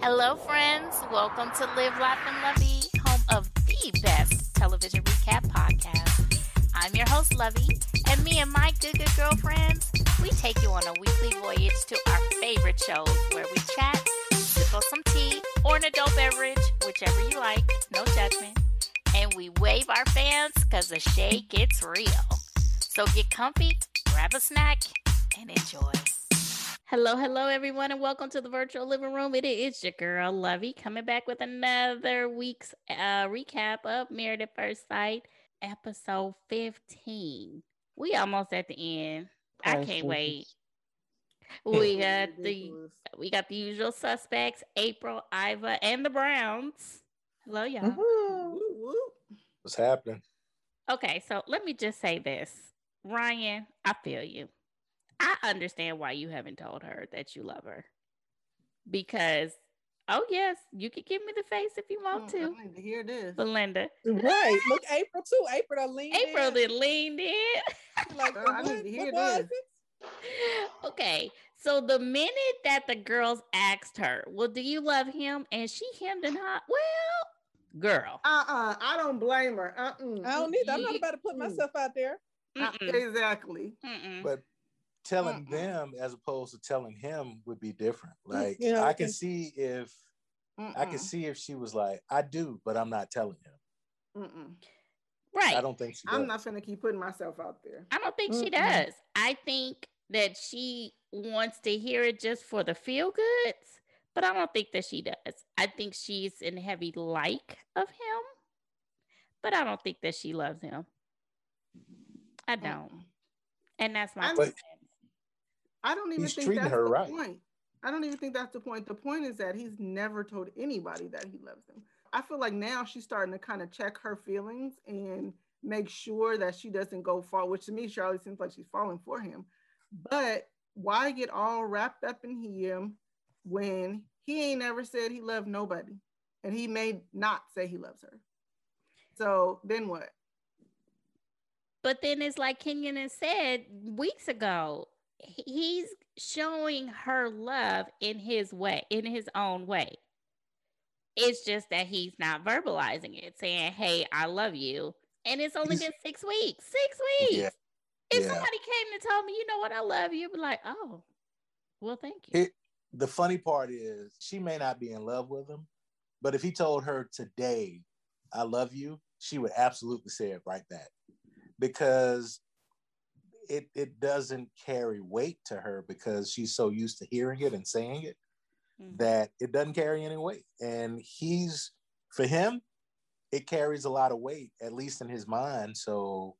Hello, friends. Welcome to Live, Laugh, and Lovey, home of the best television recap podcast. I'm your host, Lovey, and me and my good, good girlfriends, we take you on a weekly voyage to our favorite shows where we chat, sip on some tea, or an adult beverage, whichever you like, no judgment, and we wave our fans because the shade gets real. So get comfy, grab a snack, and enjoy. Hello, hello, everyone, and welcome to the virtual living room. It is your girl, Lovey, coming back with another week's uh, recap of Married at First Sight, episode 15. We almost at the end. I can't wait. We got the we got the usual suspects, April, Iva, and the Browns. Hello, y'all. Mm-hmm. What's happening? Okay, so let me just say this. Ryan, I feel you. I understand why you haven't told her that you love her. Because, oh, yes, you can give me the face if you want oh, to. I need to hear this. Belinda. Right. Look, April too. April done leaned April in. did leaned in. Like, Girl, I what, need to hear what was this. okay, so the minute that the girls asked her, Well, do you love him? And she hemmed and hawed, Well, girl. Uh-uh. I don't blame her. Uh-uh. I don't need. I'm not about to put myself out there. Mm-mm, Exactly. mm-mm. But telling Mm-mm. them as opposed to telling him would be different. Mm, like you know, I can see if I Mm-mm. can see if she was like, I do, but I'm not telling him. Mm-mm. Right. I don't think she does. I'm not gonna keep putting myself out there. I don't think she does. I think that she wants to hear it just for the feel goods, but I don't think that she does. I think she's in heavy like of him, but I don't think that she loves him. I mm. don't. Mm-mm. And that's my I'm- two cents. I don't even He's think treating that's her the right. point. I don't even think that's the point. The point is that he's never told anybody that he loves them. I feel like now she's starting to kind of check her feelings and make sure that she doesn't go far, which to me, Charlie seems like she's falling for him. But why get all wrapped up in him when he ain't never said he loved nobody and he may not say he loves her? So then what? But then it's like Kenyon has said weeks ago, he- he's showing her love in his way, in his own way. It's just that he's not verbalizing it, saying, Hey, I love you. And it's only He's- been six weeks. Six weeks. Yeah. If Yeah. somebody came and told me, you know what, I love you, I'd be like, Oh, well, thank you. It- the funny part is she may not be in love with him, but if he told her today, I love you, she would absolutely say it right back. Because it it doesn't carry weight to her because she's so used to hearing it and saying it. Mhm. that it doesn't carry any weight. And he's for him, it carries a lot of weight, at least in his mind. So,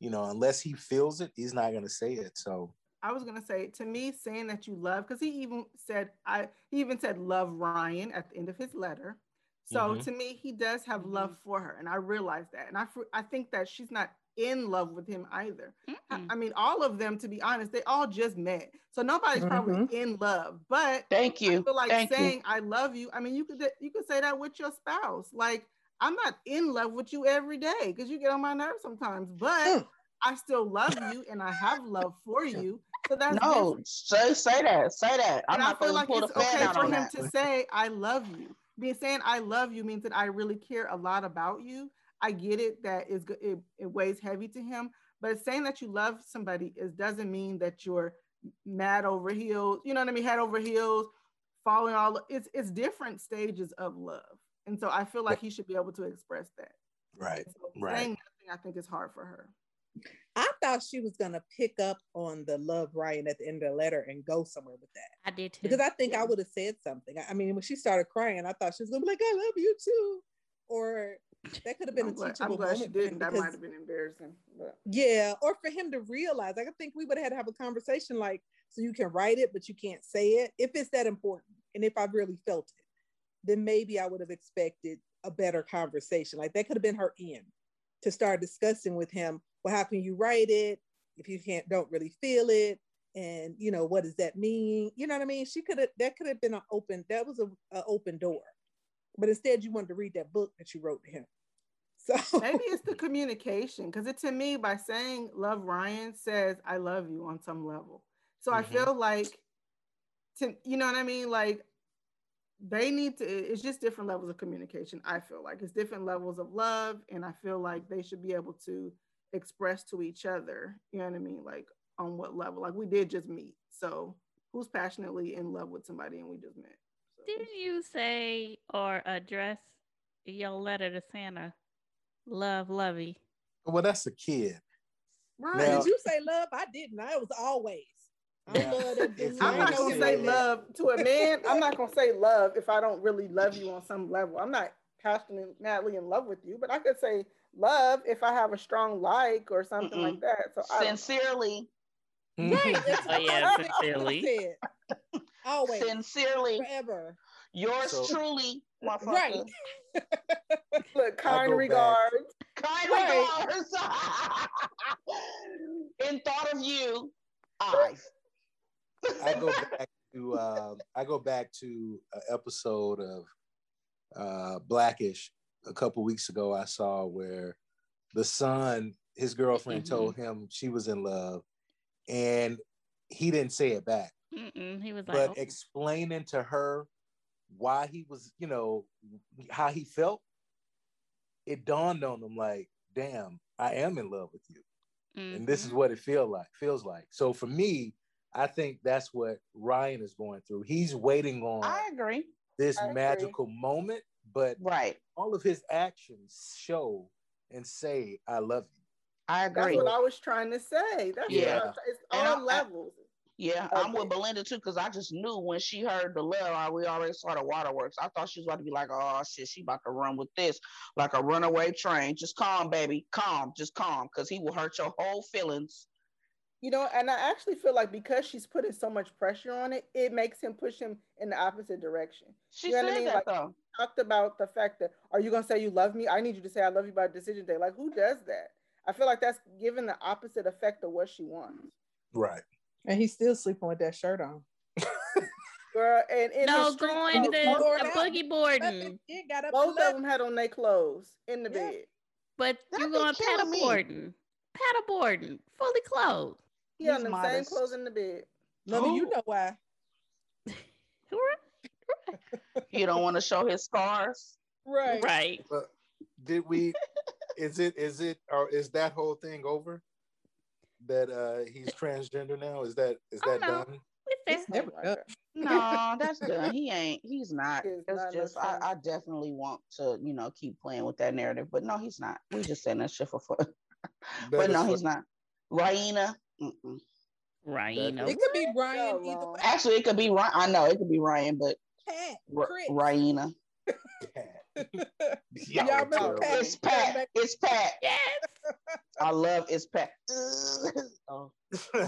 you know, unless he feels it, he's not gonna say it. So I was gonna say to me, saying that you love, because he even said I he even said love Ryan at the end of his letter. So Mhm. to me, he does have love for her, and I realize that, and I fr- I think that she's not in love with him either. I, Mm-mm. I mean, all of them, to be honest, they all just met, so nobody's probably in love. But Thank you. I you. feel like Thank saying you. I love you. I mean, you could you could say that with your spouse. Like I'm not in love with you every day because you get on my nerves sometimes, but Mm. I still love you and I have love for you. So that's No, different. say say that. Say that. I'm And I feel like it's okay for him that. to say I love you. Being saying I love you means that I really care a lot about you. I get it that is go- it, it weighs heavy to him, but saying that you love somebody is doesn't mean that you're mad over heels. You know what I mean? Head over heels, falling all. It's it's different stages of love, and so I feel like he should be able to express that. right. So Right. Saying nothing, I think, is hard for her. I thought she was gonna pick up on the love Ryan at the end of the letter and go somewhere with that. I did too. Because I think I would have said something. I- I mean, when she started crying, I thought she was gonna be like, "I love you too," or that could have been I'm a glad, I'm glad she moment. him didn't. That might have been embarrassing. But Yeah, or for him to realize. Like, I think we would have had to have a conversation like, so you can write it, but you can't say it if it's that important. And if I really felt it, then maybe I would have expected a better conversation. Like that could have been her end to start discussing with him. Well, how can you write it if you can't don't really feel it? And you know, what does that mean? You know what I mean? She could have that could have been an open, that was a, a open door. But instead you wanted to read that book that you wrote to him. So maybe it's the communication because it to me by saying love Ryan says I love you on some level. So I Mhm. feel like to you know what I mean like they need to it's just different levels of communication i feel like it's different levels of love and i feel like they should be able to express to each other you know what i mean like on what level like we did just meet so who's passionately in love with somebody and we just met so. Didn't you say or address your letter to Santa? Love, Lovey. Well, that's a kid. right Now- Did you say love? I didn't. I was always. I Yeah. love that If dude. you I'm not gonna say say love to a man. I'm not gonna say love if I don't really love you on some level. I'm not passionately madly in love with you, but I could say love if I have a strong like or something Mm-mm. like that. So I Sincerely, Right. Oh, yeah, what I sincerely. said. Always. sincerely, Forever. yours So- truly, motherfucker. Right. look, kind go back. regards. Kind Right. regards. In thought of you, I. I go back to um, I go back to an episode of uh, Blackish a couple weeks ago. I saw where the son, his girlfriend, Mhm. told him she was in love, and he didn't say it back. Mm-mm. He was like, But "Oh." explaining to her why he was, you know, how he felt, it dawned on him like, damn, I am in love with you and this is Mhm. what it feel like feels like so for me i think that's what ryan is going through he's waiting on I agree. this I agree. magical moment but Right. all of his actions show and say i love you I agree. That's what I was trying to say. That's Yeah. what I, it's And all I- I- levels. Yeah, Okay. I'm with Belinda too, because I just knew when she heard the love, we already saw the waterworks. I thought she was about to be like, oh shit, she about to run with this, like a runaway train. Just calm, baby. Calm, just calm, because he will hurt your whole feelings. You know, and I actually feel like because she's putting so much pressure on it, it makes him push him in the opposite direction. She You know what I said mean? that Like- though. talked about the fact that are you gonna say you love me? I need you to say I love you by decision day. Like who does that? I feel like that's giving the opposite effect of what she wants. right And he's still sleeping with that shirt on. Girl, and in no, the going to both, the- both, the boogie boarding. Got both and of them had on their clothes in the Yeah. bed. But you be going killing me. paddleboarding. Paddleboarding. Fully clothed. He had He's them modest. same clothes in the bed. Lovey, you Who? know why. You don't want to show his scars. Right. Right. but did we is it is it or is that whole thing over that uh he's transgender now is that is Oh, that no. done It's never done. No, that's done. He ain't. He's not. He It's not just I, I definitely want to, you know, keep playing with that narrative. But no, he's not. We just saying that shit for fun. but no, for- he's not. Raina. Mm-mm. Know. It could be Ryan. So either way. Actually, it could be Ryan. I know it could be Ryan, but Pat, R- Chris. Raina. Y'all Y'all remember. Pat? It's Pat. It's Pat. Yes. I love it's Pat. Oh,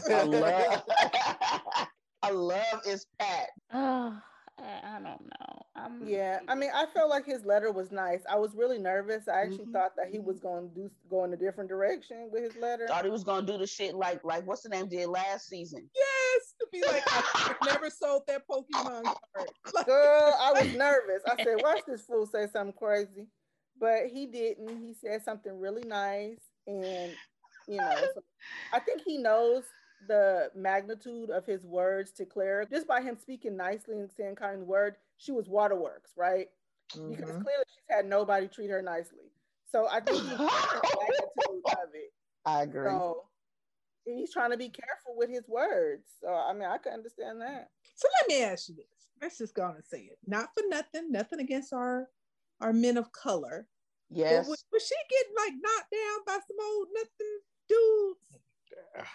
I love. I love it's Pat. Oh, I, I don't know. I'm, Yeah, I mean, I felt like his letter was nice. I was really nervous. I actually Mhm. thought that he was going to do go in a different direction with his letter. Thought he was gonna do the shit like like what's the name did last season. Yes, to be like, I never sold that Pokemon card. Like, Girl, I was nervous. I said, watch this fool say something crazy. But he didn't. He said something really nice. And, you know, so I think he knows the magnitude of his words to Claire. Just by him speaking nicely and saying kind word, she was waterworks, right? Because mhm. clearly she's had nobody treat her nicely. So I think he knows the magnitude of it. I agree. So he's trying to be careful with his words. So I mean, I can understand that. So let me ask you this. Let's just go on and say it. Not for nothing, nothing against our our men of color. But yes. was, was she getting like knocked down by some old nothing dudes? Ah,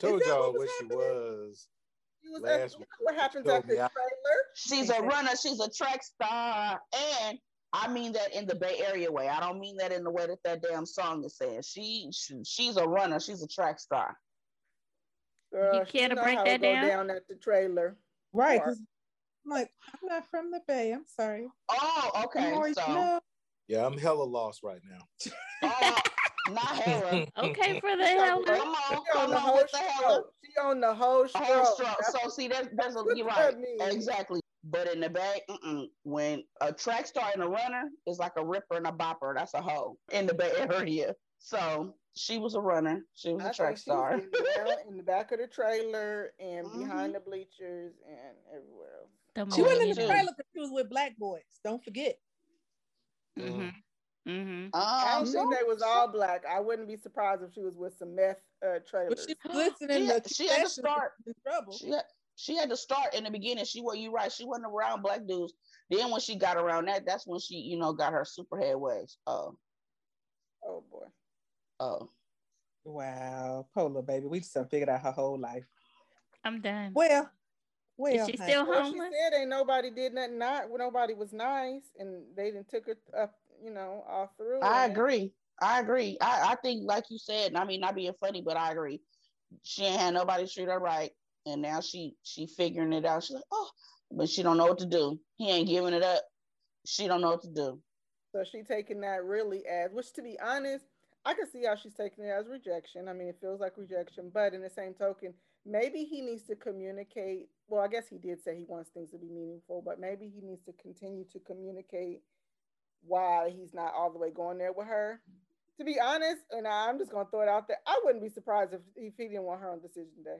told y'all what was what she was He was Last at, week, what happens told at the trailer. She's a runner. She's a track star, and I mean that in the Bay Area way. I don't mean that in the way that that damn song is saying. She, she she's a runner. She's a track star. Girl, care she to break that down? down at the trailer. Right. Or- I'm like, I'm not from the Bay. I'm sorry. Oh, okay. always- So, no. yeah i'm hella lost right now oh, not hella. Okay for the She hell. on- Come on, on the whole with the hella. stroke. She on the whole A stroke. whole stroke. So see, there's there's a you're right. means. Exactly. But in the Bay, mm-mm. when a track star and a runner is like a ripper and a bopper. That's a hoe in the Bay Area. So she was a runner. She was I a track think she was star. in the back of the trailer and Mhm. behind the bleachers and everywhere else. The She wasn't in the trailer because she was with black boys. Don't forget. Mm-hmm. Mm-hmm. I Um, don't think they was all black. I wouldn't be surprised if she was with some meth uh, But she was listening She- to she had to start- in trouble. she had, she had to start in the beginning. She was you right. She wasn't around black dudes. Then when she got around that, that's when she, you know, got her superhead waves. Oh, Oh boy. Oh. Wow, Polar baby, we just figured out her whole life. I'm done. Well, well, Is she honey. still Well, she homeless? said ain't nobody did nothing. Not well, nobody was nice, and they didn't took her up. You know, all through. I and- agree. I agree. I, I think, like you said, and I mean, not being funny, but I agree. She ain't had nobody treat her right, and now she she figuring it out. She's like, oh, but she don't know what to do. He ain't giving it up. She don't know what to do. So she taking that really as, which to be honest, I can see how she's taking it as rejection. I mean, it feels like rejection, but in the same token, maybe he needs to communicate. Well, I guess he did say he wants things to be meaningful, but maybe he needs to continue to communicate why he's not all the way going there with her. To be honest, and I'm just gonna throw it out there, I wouldn't be surprised if, if he didn't want her on decision day.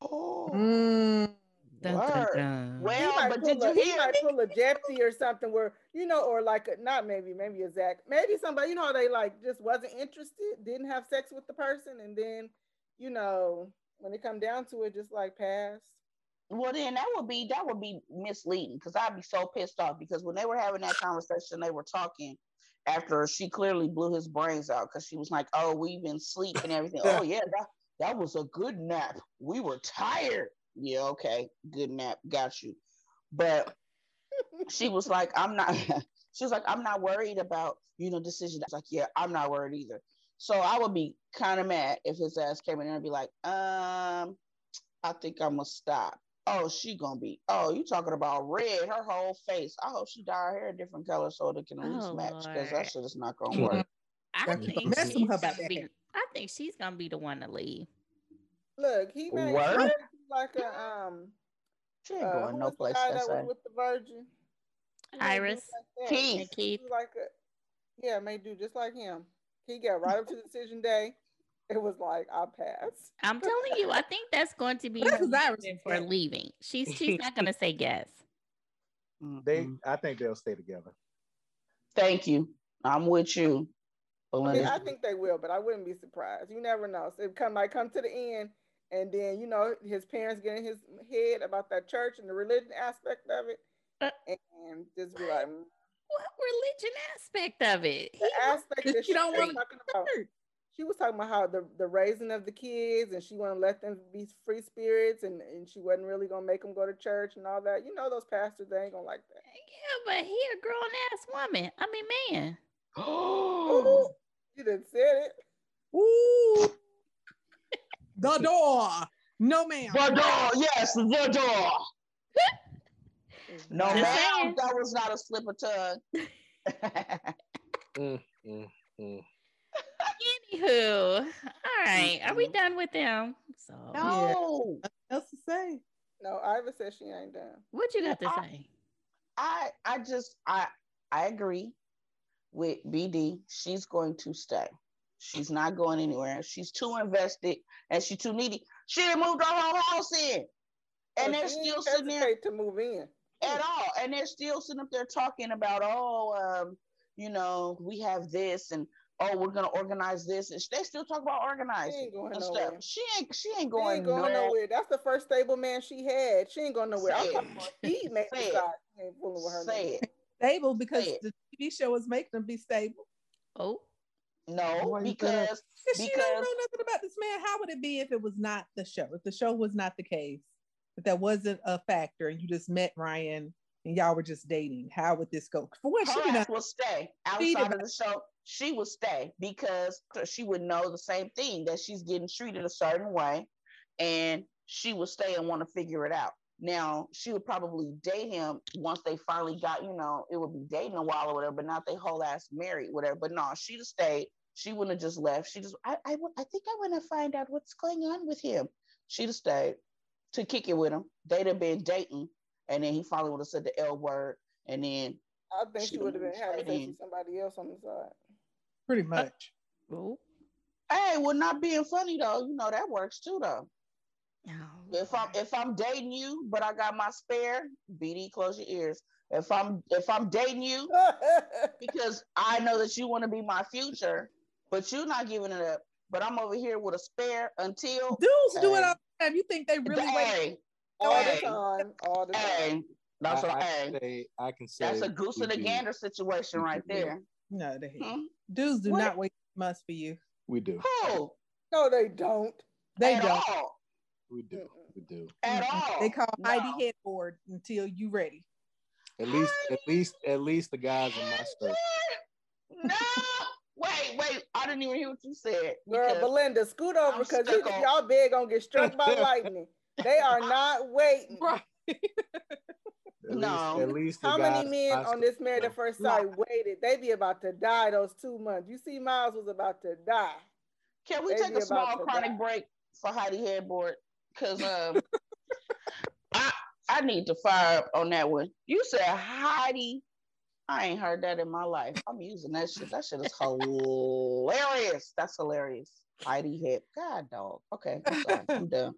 Oh, Mm, Dun, dun, word. dun. he well, might, but pull did a, you he might pull a Jeffy or something where you know, or like a, not maybe maybe a Zach, maybe somebody you know they like just wasn't interested, didn't have sex with the person, and then you know when it come down to it, just like pass. Well, then that would be that would be misleading because I'd be so pissed off because when they were having that conversation, they were talking after she clearly blew his brains out because she was like, "Oh, we've been sleep and everything. oh yeah, that that was a good nap. We were tired. Yeah, okay, good nap, got you." But she was like, "I'm not." she was like, "I'm not worried about you know decision." I was like, "Yeah, I'm not worried either." So I would be kind of mad if his ass came in there and be like, "Um, I think I'm gonna stop." Oh, she gonna be. Oh, you talking about red? Her whole face. I hope she dye her hair a different color so it can at least Oh, match because Lord. that shit is not gonna work. I Gotta keep think she's with her about gonna that be. I think she's gonna be the one to leave. Look, he made Word? she made like a um. She ain't Uh, going who no place. guy That's that was with the Virgin? Iris. like. Keith. Keith. Like a yeah, made do just like him. He got right up to decision day. It was like I pass. I'm telling you, I think that's going to be That's her what Iris reason for leaving. She's she's not gonna say yes. They, I think they'll stay together. Thank you. I'm with you, I, mean, I think they will, but I wouldn't be surprised. You never know. So it come might come to the end, and then you know his parents get in his head about that church and the religion aspect of it, Uh, and just be like mm, What religion aspect of it? the He- aspect That she don't was wanna talking about. She was talking about how the, the raising of the kids, and she want to let them be free spirits, and, and she wasn't really gonna make them go to church and all that. You know those pastors, they ain't gonna like that. yeah, but he a grown ass woman. I mean, man. Ooh, you didn't said it. Ooh, the door. No, ma'am. the door, yes, the door. No, Just ma'am, saying. that was not a slip of tongue. Mm, mm, mm. Anywho, all right. Are we done with them? So, no, else to say? No, Iva said she ain't done. what you got to I- say? I, I just, I, I agree with BD. She's going to stay. She's not going anywhere. She's too invested and she's too needy. She done moved her whole house in, and So they're she still sitting there. to move in. at all. And they're still sitting up there talking about, oh, um, you know, we have this and oh, we're gonna organize this. And they still talk about organizing. She organizing ain't going and nowhere. stuff. She ain't she ain't She going, ain't going no- nowhere. That's the first stable man she had. She ain't going nowhere. I'm talking it. about he made Say it. ain't fooling with her. no Say more. it. Stable because Say it. the TV show was making them be stable. Oh, No, Why you say that? because If she don't know nothing about this man, how would it be if it was not the show? If the show was not the case, if that wasn't a factor, and you just met Ryan and y'all were just dating, how would this go? For what she not will stay outside of the show. She will stay because she would know the same thing that she's getting treated a certain way, and she will stay and want to figure it out. Now she would probably date him once they finally got, you know, it would be dating a while or whatever, but not they whole ass married, whatever. But no, she'd have stayed. She wouldn't have just left. She just, I, I, I think I want to find out what's going on with him. She'd have stayed to kick it with him. They'd have been dating, and then he finally would have said the L word, and then I think She she would have been having sex with somebody else on the side. pretty uh, much. oh. Hey, well, not being funny though, you know that works too though. Oh, If I'm if I'm dating you, but I got my spare, BD, close your ears. If I'm if I'm dating you because I know that you want to be my future, but you're not giving it up. But I'm over here with a spare until Dudes do it all the time. You think they really wait? hey, all the time, all the time. That's I, what I hey. can say, I can say That's a goose and a gander situation right do. there. No, they Hmm? dudes do What? not wait months for you. We do. Who? No, they don't. They at don't. all. We do. Uh-uh. We do. At all. They call No. Heidi headboard until you ready. At least, at least, at least the guys in my skirt. No. Wait, wait. I didn't even hear what you said. Girl, Belinda, scoot over because stuck on- y'all big gonna get struck by lightning. They are not waiting. Right. At No. least, at least How many men on this skirt, married at first Lot. sight waited? They be about to die those two months. You see, Miles was about to die. Can we They take a about small chronic die. break for Heidi Headboard? Because um, I I need to fire up on that one. You said Heidi. I ain't heard that in my life. I'm using that shit. That shit is hilarious. That's hilarious. Heidi Head. God dog. Okay, I'm sorry. I'm done.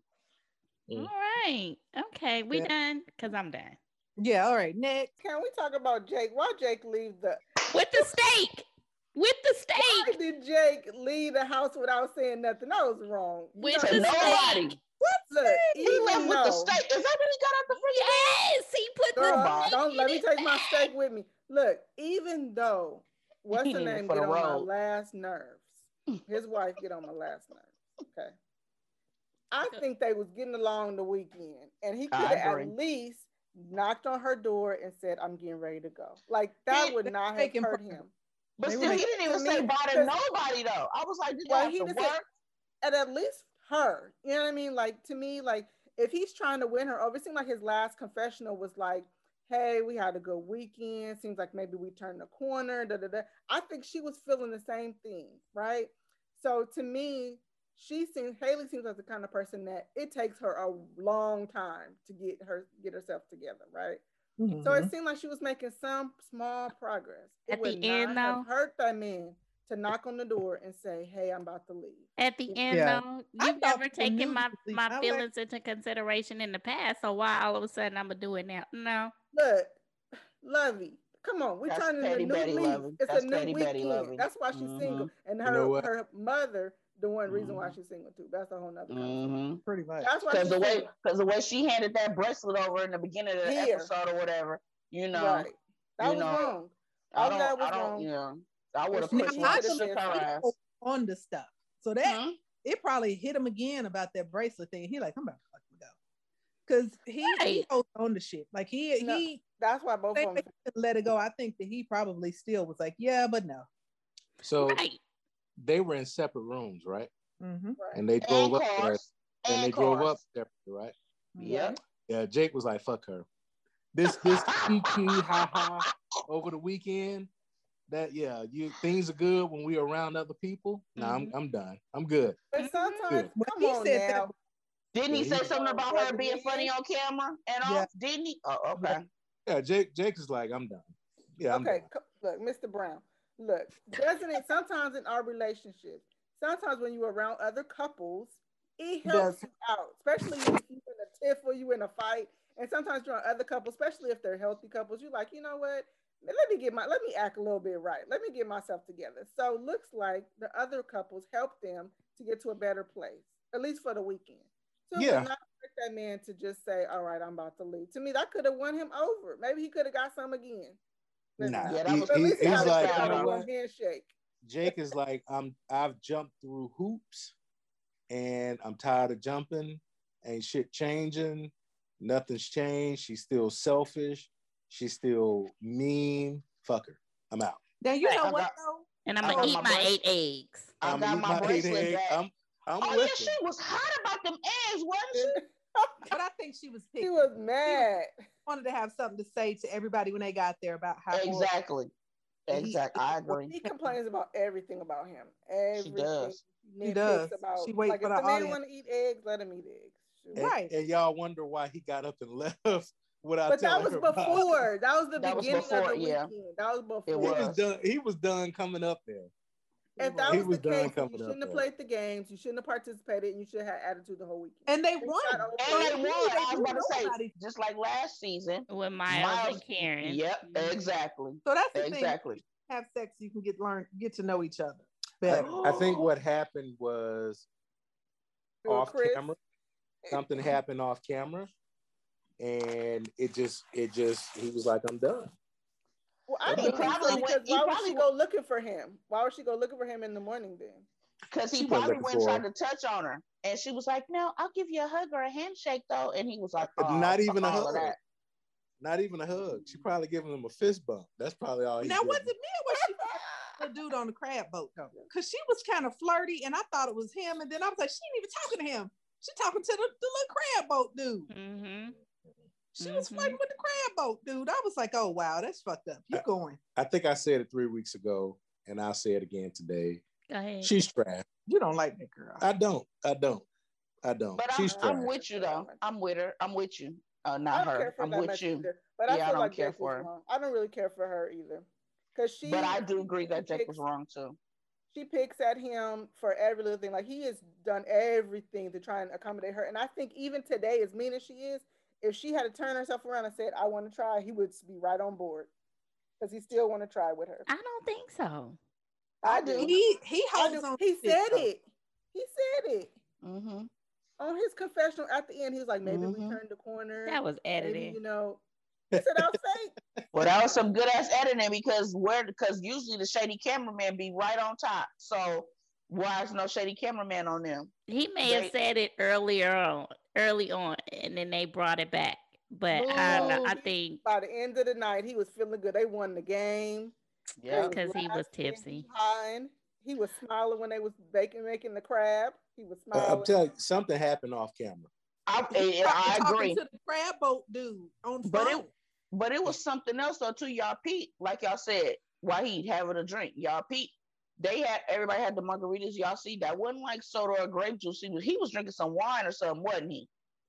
All right. Okay, we Yeah. done because I'm done. Yeah. All right. Next. Can we talk about Jake? Why Jake leave the? With the steak. With the steak. Why did Jake leave the house without saying nothing? That was wrong. You With know, To the look, nobody. Look, He even left with the though- steak. Is that what he got out the fridge? Yes, he put Girl, the Bob. steak don't let me his take my steak with me. Look, even though what's He the name get the on my last nerves, his wife get on my last nerves. Okay, I think they was getting along the weekend, and he could have at least knocked on her door and said, "I'm getting ready to go." Like that He- would not have hurt forever. him. But They still, he didn't even say bye to nobody though. I was like, did Well, well, he have to just said- work? and at least her. You know what I mean? Like to me, like if he's trying to win her over, it seemed like his last confessional was like, "Hey, we had a good weekend. Seems like maybe we turned the corner." Da da da. I think she was feeling the same thing, right? So to me, she seems Haley seems like the kind of person that it takes her a long time to get her get herself together, right? So Mhm. it seemed like she was making some small progress. It At the end, though- hurt that man to knock on the door and say, "Hey, I'm about to leave." At the end, Yeah. though, I you've thought never taken my, my I like- feelings into consideration in the past. So why all of a sudden I'm gonna do it now? No. Look, Lovey, come on. We're That's turning the a new Betty leaf. Lovey. It's That's a new petty Betty weekend. Lovey. That's why she's single, and You her know her mother the one reason why Mhm. she's single too. That's a whole nother. conversation. Mm-hmm. Pretty much. That's why Because the way, because the way she handed that bracelet over in the beginning of the Here. episode or whatever, you know, right. That you was know, wrong. I All don't, that was I don't, wrong. you know, I would have Now, pushed he her, could've shook said her something. ass. on the stuff. So that Mhm. it probably hit him again about that bracelet thing. He like, I'm about to fucking go. Cause he, he Right. holds on to shit. Like he No, he That's why both of them. let it go. I think that he probably still was like, yeah, but no. So Right. they were in separate rooms, right? Mm-hmm. And they drove And up there, cars. and they And drove up cars. separately, right? Yep. Yeah, Jake was like, "Fuck her." This this kiki ha ha over the weekend. That yeah, you things are good when we are around other people. Nah, I'm mm-hmm. I'm done. I'm good. But mm-hmm. sometimes, When come he on said that- now. Didn't he Yeah, say he- something about her being funny on camera and all? Yeah. Didn't he? Oh, okay. Yeah, Jake Jake is like, I'm done. Yeah, I'm okay, done. look, Mr. Brown. Look, doesn't it sometimes in our relationships, sometimes when you're around other couples, it helps Does. you out, especially if you're in a tiff or you in a fight. And sometimes you're on other couples, especially if they're healthy couples, you're like, you know what? Let me get my let me act a little bit right. Let me get myself together. So looks like the other couples help them to get to a better place, at least for the weekend. So it Yeah. not hurt that man to just say, All right, I'm about to leave. To me, that could have won him over. Maybe he could have got some again. Maybe Nah, not. Yeah, that he- was- he- least he's like, shot you know on what? one handshake. Jake is like, I'm I've jumped through hoops and I'm tired of jumping. Ain't shit changing. Nothing's changed. She's still selfish. She's still mean. Fuck her. I'm out. Now you Hey, know I what got- though? And I'm I gonna eat my my eight eggs. I I'm got eating my eight bracelet back. I'm I'm oh, yeah, she was hot about them eggs, wasn't she? But I think she was He picky. was mad. wanted to have something to say to everybody when they got there about how Exactly. He- Exactly. I agree. He complains about everything about him. Everything. does. He She does. About, She waits like for if the the man audience. want to eat eggs, let him eat eggs. Shoot. And, Right. and y'all wonder why he got up and left without But that was her about it. before. That was the That was beginning before, of the yeah. weekend. That was before. It He was was. done. He was done coming up there. If that He was, was the done case, coming you up shouldn't have there. played the games. You shouldn't have participated. And you should have had attitude the whole weekend. and they They won. shot over- So And they really, won. I was about to know say, about just like last season. With Miles, Miles- and Karen. Yep, mm-hmm. exactly. So that's the thing. Exactly. Have sex, you can get learn, get to know each other I, better. I think what happened was You off Chris? camera. Something happened off camera, and it just it just he was like, I'm done. Well, I He think probably went- because he why would she go looking for him? Why would she go looking for him in the morning then? Because he She wasn't probably went for tried to touch on her. And she was like, No, I'll give you a hug or a handshake though. And he was like, Uh, oh, Not even a hug. that." Not even a hug. She probably giving him a fist bump. That's probably all. he Now, did. was it me or was she the dude on the crab boat though? Because she was kind of flirty, and I thought it was him, and then I was like, she ain't even talking to him. She talking to the, the little crab boat dude. Mm-hmm. She was Mhm. flirting with the crab boat dude. I was like, oh wow, that's fucked up. Keep going. I think I said it three weeks ago, and I'll say it again today. Go ahead. She's trash. You don't like that girl. I don't. I don't. I don't. But I'm, She's I'm with you though. I'm with her. I'm with you. Uh, not her. I'm with you. either. But I Yeah, I feel don't like care Jake for her. wrong. I don't really care for her either. Cause she But I do agree that Jake picks- was wrong too. she picks at him for every little thing. Like he has done everything to try and accommodate her. And I think even today, as mean as she is, if she had to turn herself around and said, I want to try, he would be right on board. Because he still want to try with her. I don't think so. I I do. do. He he holds on. He said though. it. He said it. Mm-hmm. On his confessional at the end, he was like, maybe Mhm. we turned the corner. That was maybe, edited. you know. He said, I'll say. Well, that was some good ass editing because where because usually the shady cameraman be right on top. So why is no shady cameraman on them? He may They- have said it earlier on, early on, and then they brought it back. But I, don't know, I think By the end of the night, he was feeling good. They won the game. Yeah. Because he was tipsy. behind. He was smiling when they was baking, making the crab. He was Uh, smiling. I'm telling you, something happened off camera. I, He and I talking agree. to the crab boat dude on the But phone. it but it was something else though too. Y'all Pete, like y'all said, while he having a drink, y'all Pete. They had everybody had the margaritas. Y'all see that wasn't like soda or grape juice. He was he was drinking some wine or something, wasn't he?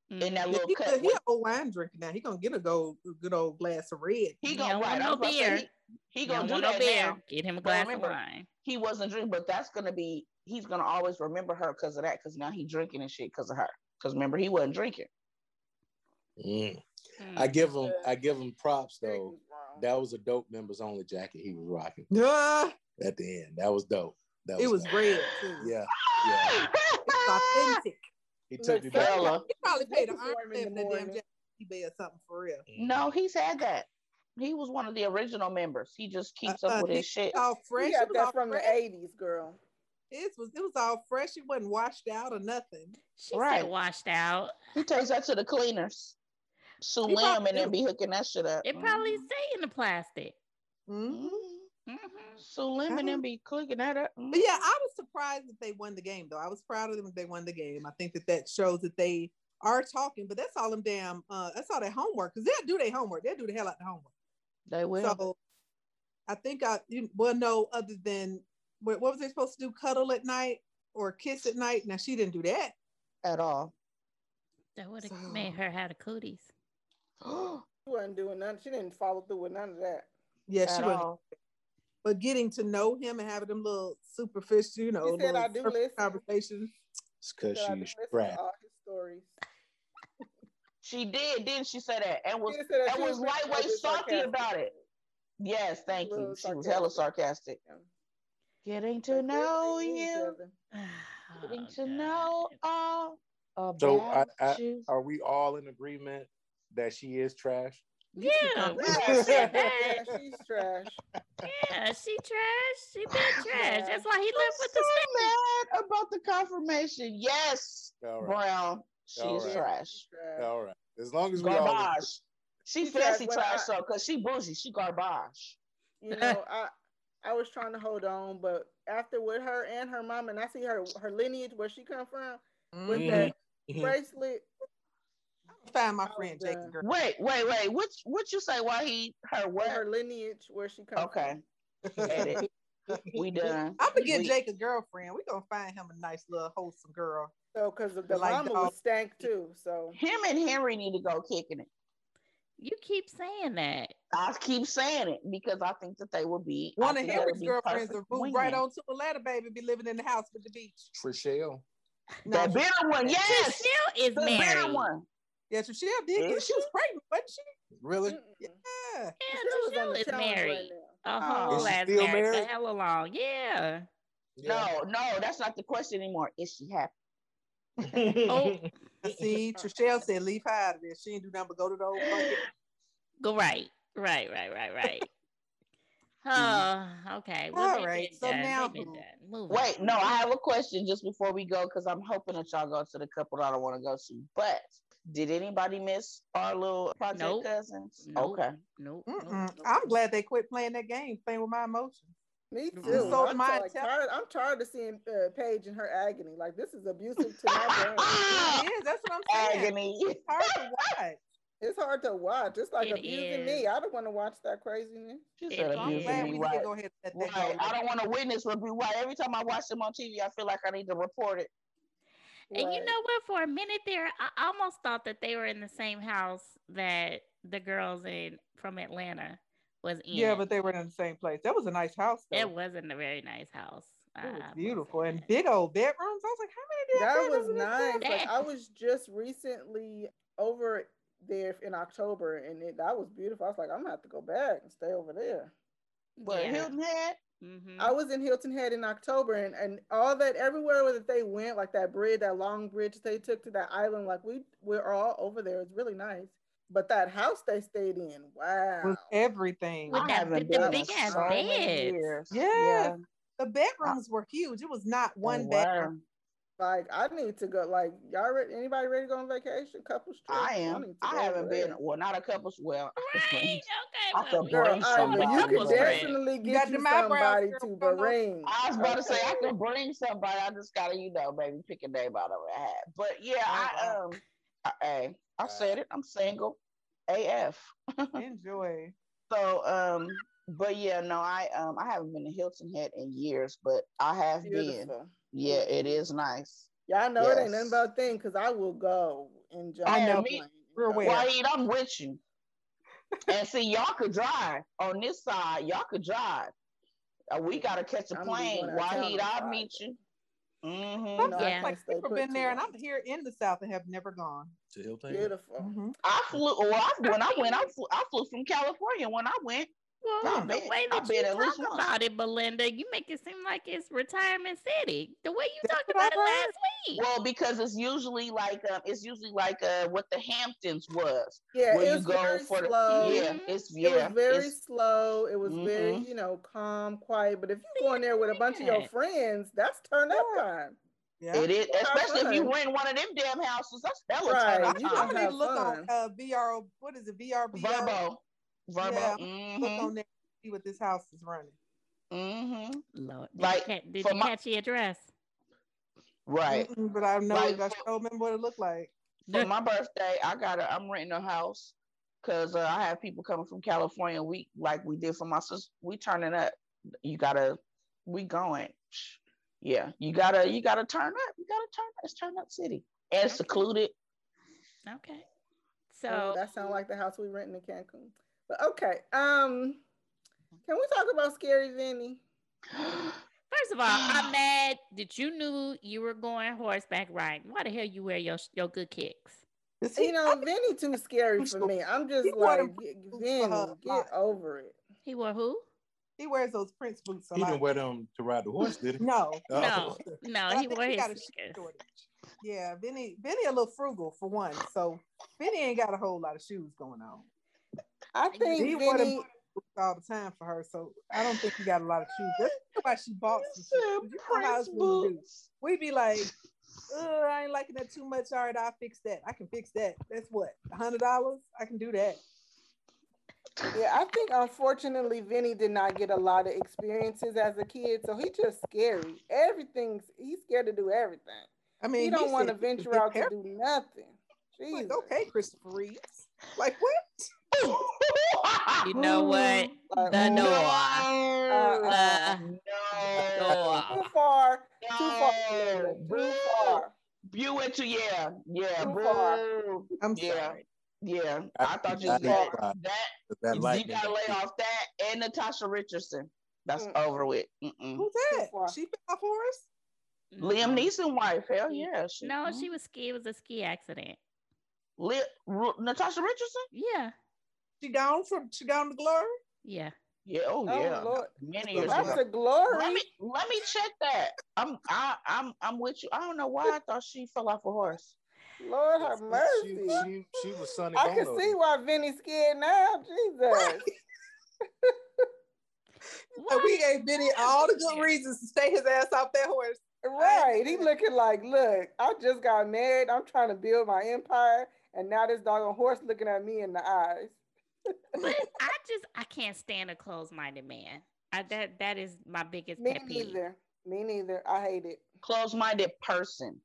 In that. Little he, cup. he, with- an old wine drinker now. He gonna get a gold, good old glass of red. He He gonna don't right. want no was say, beer. He, he gonna don't do want that no beer. now. Get him a glass remember- of wine. He wasn't drinking, but that's gonna be. He's gonna always remember her because of that. Because now he drinking and shit because of her. Because remember he wasn't drinking. Mm. Mm. I give him. I give him props though. That was a dope members only jacket he was rocking Yeah, at the end. That was dope. That it was dope. red too. Yeah, yeah. It's authentic. He took me son, back. Bella. He probably paid an This arm in and the a damn morning. jacket eBay or something for real. No, he's had that. He was one of the original members. He just keeps Uh, up uh, with he- his shit. All fresh. He It got was all that from the 80s, girl. It was it was all fresh. It wasn't washed out or nothing. She Right. said washed out. He takes that to the cleaners. Sue Lim and then be hooking that shit up. It probably stay in the plastic. Mhm. Mhm. hmm Sue Lim and then be clicking that up. But yeah, I was surprised that they won the game though. I was proud of them that they won the game. I think that that shows that they are talking. But that's all them damn. Uh, that's all their homework because they'll do their homework. They'll do the hell out the homework. They will. So I think I you well no other than what, what was they supposed to do? Cuddle at night or kiss at night? Now she didn't do that. at all. That would have So- made her have the cooties. She wasn't doing nothing. She didn't follow through with none of that. Yeah, she at was. All. But getting to know him and having them little superficial, you know, She said, little "I do surface listen." conversations. It's because So she's didn't listen to strapped. all his stories. She did, didn't she say that? And was that and she was lightweight little salty sarcastic. about it. Yes, thank you. little She was hella sarcastic. Yeah. Getting So to know they knew each you. Getting Oh, to God. know all about So I- I- you. Are we all in agreement that she is trash? Yeah, Yeah, all said yeah, that. she's trash. Yeah, she trash. She been trash. That's why he I'm left with the so stick. mad about the confirmation. Yes, All right. Brown. She's All right. trash. All right. As long as we all Garbage. She She fancy trash when trash I- though, cause she bougie. She garbage. You know, I I was trying to hold on, but after with her and her mom, and I see her her lineage where she come from with Mhm. that Mhm. bracelet. Find my oh, friend done. Jacob. Girl. Wait, wait, wait. What what you say? Why he her With what? her lineage where she come Okay, from. We done. I'm gonna get We- Jake a girlfriend. We're gonna find him a nice little wholesome girl. So because of the Like mama dog. was stank too. So Him and Henry need to go kicking it. You keep saying that. I keep saying it because I think that they will be. I One of Henry's girlfriends perfect will move right wingmen. on to Atlanta, baby. Be living in the house with the beach. Trishelle. No, That bitter one, yes. Trishelle is The married. bitter one. Yeah, Trishelle did. Get, she was pregnant, wasn't she? Really? Mm-mm. Yeah. Yeah, Trishelle is on Trishelle the is challenge right married. now. A Oh. whole Is ass still married, married? for hella long. Yeah. No, no, that's not the question anymore. Is she happy? Oh. See, Trishelle said, leave her out of this. She ain't do nothing but go to the old funky. Go right. Right, right, right, right. Oh, okay. Well, All they've right, been so done. now They've been who? done. Move on. Wait, no, I have a question just before we go because I'm hoping that y'all go to the couple that I want to go to. But did anybody miss our little project Nope. cousins? Nope. Okay. Nope. Nope. I'm glad they quit playing that game, playing with my emotions. Me too. So I'm, mine like, tired, I'm tired of seeing uh, Paige in her agony. Like this is abusive to my brain. It is. That's what I'm saying. Agony. It's hard to watch. It's hard to watch. It's like It abusing me. I don't want to watch that craziness. She It said. I'm abusing me, right? go ahead and let that Right. I don't want to witness what we right. Every time I watch them on TV, I feel like I need to report it. And you know what? For a minute there, I almost thought that they were in the same house that the girls in from Atlanta was in. Yeah, but they were in the same place. That was a nice house. Though. it wasn't a very nice house. It was beautiful and that. big old bedrooms. I was like, how many That damn was bedrooms in this nice. house? Like I was just recently over there in October, and it, that was beautiful. I was like, I'm gonna have to go back and stay over there. But Yeah. Hilton Head, Mhm. I was in Hilton Head in October, and, and all that everywhere that they went, like that bridge, that long bridge they took to that island, like we we're all over there. It's really nice. But that house they stayed in, wow. was everything. With that haven't big- the big ass so many beds. years. The bedrooms were huge. It was not one Oh, bedroom. Like I need to go. Like y'all, ready, anybody ready to go on vacation? Couples trip? I am. need to I haven't been. there. Well, not a couple. Well, Right. Okay. I well, could we Girl, bring I, go you on can couples Right. definitely got get them you somebody girl, to we don't know. Bahrain. I was about to say I okay? could bring somebody. I just gotta, you know, maybe pick a name out of a hat. But yeah, Oh, I wow. um, I, hey, I said it. I'm single, AF. Enjoy. So um, but yeah, no, I um, I haven't been to Hilton Head in years, but I have been. Yeah, it is nice. Y'all know it ain't nothing Yes. but a thing because I will go and jump. I know. a plane and Real go. well. Wahid, I'm with you. and see, y'all could drive on this side. Y'all could drive. Uh, we gotta catch a I'm plane. going out of Wahid, I'll meet you. Mm-hmm. You know, I Yeah. can't Like stay people been there, and. I'm here in the South and have never gone. To Hilton. Beautiful. Mhm. I flew. Well, I, when I went, I flew, I flew from California. When I went, Well, I've the been- way I've that been you at least talk about it, Belinda, you make it seem like it's retirement city. The way you That's talked about it last week. well, because it's usually like um, it's usually like uh, what the Hamptons was, Yeah, where it you was go very for the slow. yeah, Mhm. it's It was very it's- slow. It was very, Mhm. you know, calm, quiet. But if you go in there with a bunch of your friends, that's turn up time. Yeah. it is, Have especially if you fun. rent one of them damn houses. That's hella Right, turn up you I'm gonna need to look fun. on uh, VRO. What is it? VRBO. Verbo, Verbo. Yeah, hmm Look on there. See what this house is running. Mm-hmm. Lord, did Like, you, ca- did you my- catch the address? Right. Mm-mm, but I know Like it. I for- still remember what it looked like. For my birthday, I got to I'm renting a house because uh, I have people coming from California. We like we did for my sister. We turning up. You gotta. We going. Yeah, you gotta. You gotta turn up. You gotta turn. up. It's turn up city and Okay. secluded. Okay. So So that sounds like the house we renting in Cancun. But okay, um, can we talk about Scary Vinny? first of all, I'm mad that you knew you were going horseback riding. Why the hell you wear your your good kicks? He- You know, Vinny too scary for me. I'm just He like, get- Vinny, get lot. over it. He wore who? he wears those Prince boots a He lot. didn't wear them to ride the horse, did he? no. No, no, But I he wore his got a sneakers. Yeah, Vinny, Vinny a little frugal for one. So Vinny ain't got a whole lot of shoes going on. I think them Vinny. all the time for her, so I don't think he got a lot of shoes. That's why she bought some shoes. You know how us women do. We be like, I ain't liking that too much. All right, I'll fix that. I can fix that. That's what, hundred dollars? I can do that. Yeah, I think unfortunately Vinny did not get a lot of experiences as a kid, so he just scary. Everything's he's scared to do everything. I mean, He don't want to he venture out to do nothing. Like, okay, Christopher Reeves. Like what? You know what? Like, The no, door. uh, The no. Too far. Too far. No. Too far. You went to yeah, yeah, Too far. I'm Yeah. sorry. Yeah, I thought you I was did that that That you gotta lay off that and Natasha Richardson. That's Mm. over with. Mm-mm. Who's that? She fell off us. Liam Neeson wife. Hell yeah. She, No, mm. she was ski. It was a ski accident. Li- Ru- Natasha Richardson. Yeah, She gone from she gone to glory? yeah. Yeah. Oh, Oh, yeah. Lord. Many years That's ago. a glory. Let me let me check that. I'm I, I'm I'm with you. I don't know why I thought she fell off a horse. Lord have mercy. she, she was Sonny I can see why Vinny's scared now. Jesus. And we gave Benny all the good reasons to stay his ass off that horse. Right. He looking like, look, I just got married. I'm trying to build my empire. And now this dog doggone horse looking at me in the eyes. But I just I can't stand a closed-minded man. I, that that is my biggest Me pet peeve. neither. Me neither. I hate it. Closed-minded person.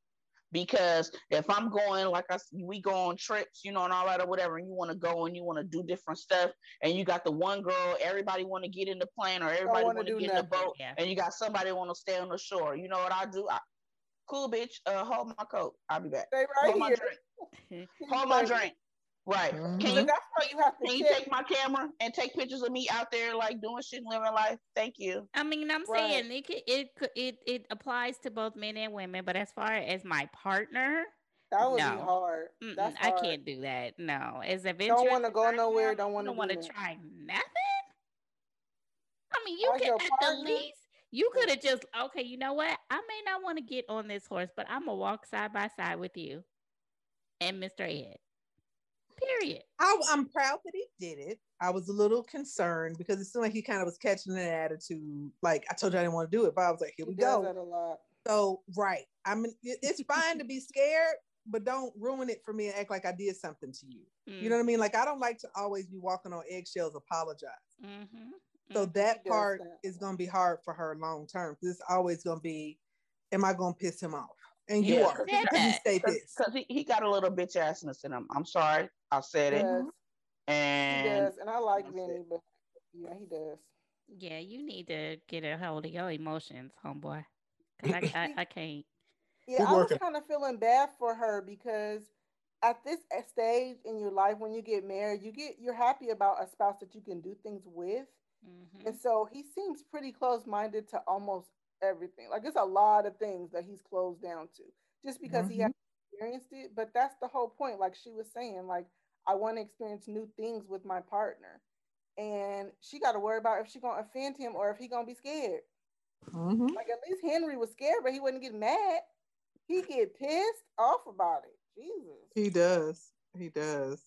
Because if I'm going like I s- we go on trips, you know, and all that or whatever, and you want to go and you want to do different stuff, and you got the one girl, everybody want to get in the plane or everybody wanna want to do get in the boat, Yeah. and you got somebody want to stay on the shore. You know what I do? I, cool, bitch. Uh, hold my coat. I'll be back. Stay Hold right my here. Drink. Hold my drink. Right. Mhm. Can you that's why you have to can you take my camera and take pictures of me out there like doing shit, and living life? Thank you. I mean, I'm Right. saying it could, it could, it it applies to both men and women, but as far as my partner, That would No. be hard. That's I can't do that. No, as adventurous. Don't want to go I nowhere. Don't want to don't want to try nothing. I mean, you As could at the least you could have just okay. You know what? I may not want to get on this horse, but I'm gonna walk side by side with you and Mr. Ed. Period. I, I'm proud that he did it. I was a little concerned because it seemed like he kind of was catching an attitude. Like I told you I didn't want to do it, but I was like, here He we does go. that a lot. So right, I mean, it's fine to be scared, but don't ruin it for me and act like I did something to you. You know what I mean? Like I don't like to always be walking on eggshells, apologize. Mm-hmm. So that part that. is going to be hard for her long term. This is always going to be, am I going to piss him off? And you Yeah. are. Said because you that. Because he, he got a little bitch assness in him. I'm sorry. I said it. Yes, he And does. And I like that's Vinny, but yeah, he does. Yeah, you need to get a hold of your emotions, homeboy. Cause I, I, I can't. Yeah, I was kind of feeling bad for her because at this stage in your life, when you get married, you get you're happy about a spouse that you can do things with, Mhm. and so he seems pretty close-minded to almost everything. Like it's a lot of things that he's closed down to, just because he has experienced it. But that's the whole point. Like she was saying, like I want to experience new things with my partner, and she got to worry about if she gonna offend him or if he gonna be scared. Mhm. Like at least Henry was scared, but he wouldn't get mad. He get pissed off about it. Jesus. He does. He does.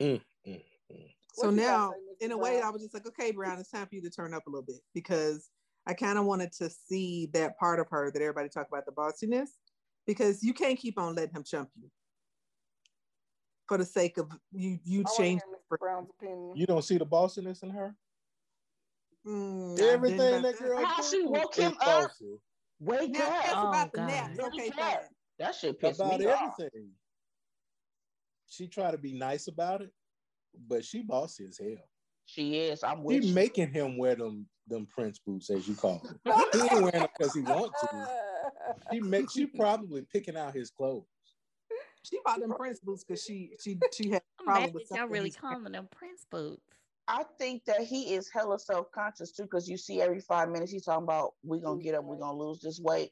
Mm, mm, mm. So What you gotta now, say, in a way, I was just like, okay, Brown, it's time for you to turn up a little bit because I kind of wanted to see that part of her that everybody talk about the bossiness because you can't keep on letting him chump you for the sake of you. You I change Mr. Brown's opinion. You don't see the bossiness in her? Mm, Everything that girl How she woke him up? bossy wake Now, that's up. Oh, about the God. naps. Look Okay, fine. that. That shit pissed about me off. everything. She try to be nice about it, but she bossy as hell. She is. I'm with She you. making him wear them them Prince boots, as you call them. He ain't wearing them because he want to. She make she probably picking out his clothes. She bought them Prince boots because she she she had a I'm problem with y'all really calling them Prince boots. I think that he is hella self conscious too, because you see every five minutes he's talking about we're gonna get up, we're gonna lose this weight.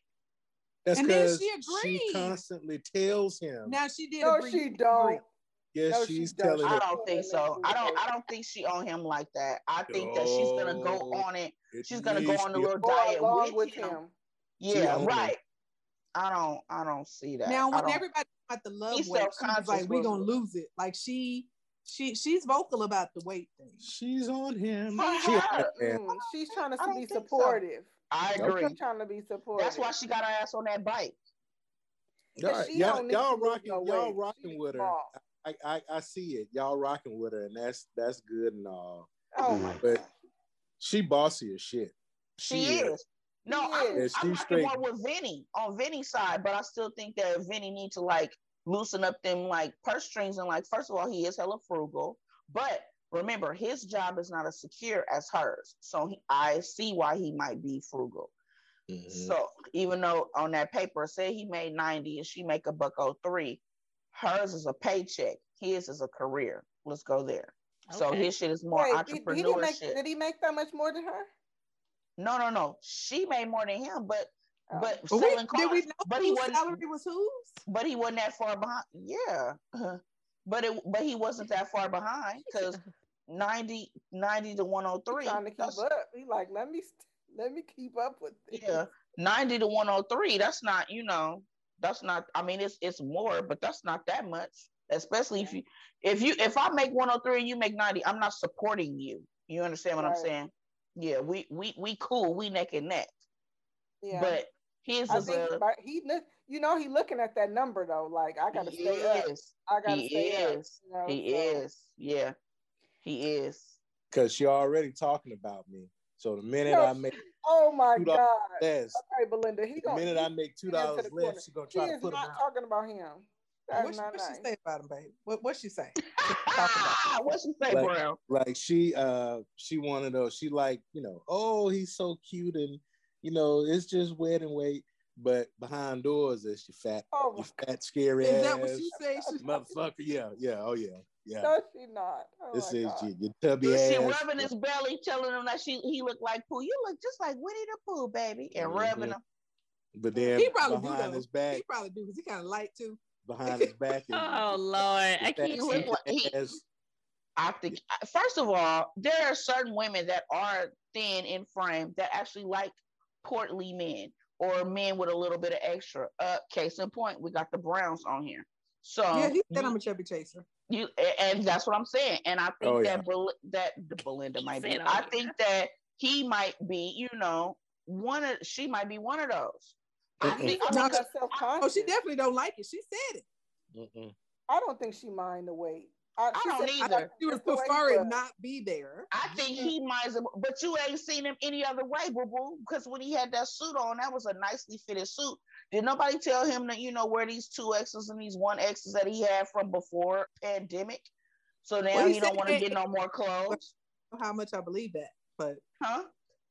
That's And then because she she, constantly tells him. Now she did. no, agree. she don't. Yes, no, she's don't. telling I don't think so. I don't. I don't think she on him like that. I think that she's gonna go on it. At She's gonna go on the little diet with, with him. him. Yeah, on him. right. I don't. I don't see that. Now when everybody about the love He's weight, she like, "We gonna lose it." Like she she she's vocal about the weight thing. She's on him. She on her. that man. Mm, she's trying to be think so. supportive. I agree. She's trying to be supportive. That's why she got her ass on that bike. Y'all, she y'all, don't need y'all rocking, no y'all rocking with her. small. I, I, I see it. Y'all rocking with her, and that's that's good and all. Oh my But god. she bossy as shit. She, is. No, She I'm, is. Yeah, I'm she's rocking straight. more with Vinny on Vinny's side, but I still think that Vinny need to like loosen up them like purse strings and like first of all he is hella frugal, but remember his job is not as secure as hers, so he, I see why he might be frugal. Mhm. So even though on that paper it said he made ninety and she make a buck oh three, hers is a paycheck. His is a career. Let's go there. So Okay. his shit is more Wait, he, he didn't make, entrepreneurship. did he make that much more than her? No, no, no. She made more than him, but Oh. but But we, selling did we cars. know But he whose wasn't. salary was whose? But he wasn't that far behind. Yeah, uh-huh. but it but he wasn't that far behind because 90, 90 to one hundred three. He three. trying to keep up. He like, let me let me keep up with this. Yeah, ninety to one hundred three. That's not you know. That's not. I mean, it's it's more, but that's not that much. Especially if you if you if I make one hundred three and you make ninety, I'm not supporting you. You understand what I'm saying? Yeah, we we we cool. We neck and neck. Yeah. But his I is think uh, a. but he you know, he looking at that number though. Like I gotta He stay up. I gotta He stay up. is. you know, He so- is. Yeah, he is. Cause she already talking about me. So the minute No, I make Oh my God. less, Okay, Belinda, he the gonna minute he, I make two dollars corner. less, she gonna he try to is put him not out. talking about him. That's What, not what nice. she say about him, babe? What what she say? what she say, Like- Brown? Like she uh she wanted of those, she like, you know, oh he's so cute and you know, it's just wet and wait. But behind doors is you fat, Oh you my fat, scary Is ass that what she say? Motherfucker. Yeah, yeah, oh yeah, yeah. No, she not. Oh this is God. you, your tubby Is she ass. rubbing his belly, telling him that she he look like Pooh? You look just like Winnie the Pooh, baby, and Mhm. rubbing him. But then he probably do behind though. his back, He probably do because he kind of light too. behind his back is Oh Lord, I can't. He look like- he- I think first of all, there are certain women that are thin in frame that actually like portly men or men with a little bit of extra. Uh, case in point, we got the Browns on here. So yeah, he said I'm a chubby chaser. You and that's what I'm saying. And I think Oh, that. Bel- that Belinda might be. oh, I think that he might be. You know, one of she might be one of those. I Mm-mm. think. I She's mean, not Oh, she definitely don't like it. She said it. Mm-mm. I don't think she mind the weight. I she don't said either. think she would it's the way he prefer it not be there. I think he might, as- but you ain't seen him any other way, boo boo. Because when he had that suit on, that was a nicely fitted suit. Did nobody tell him that you know where these two X's and these one X's that he had from before pandemic? So now Well, he he, don't want to get no more clothes, How much I believe that, but huh?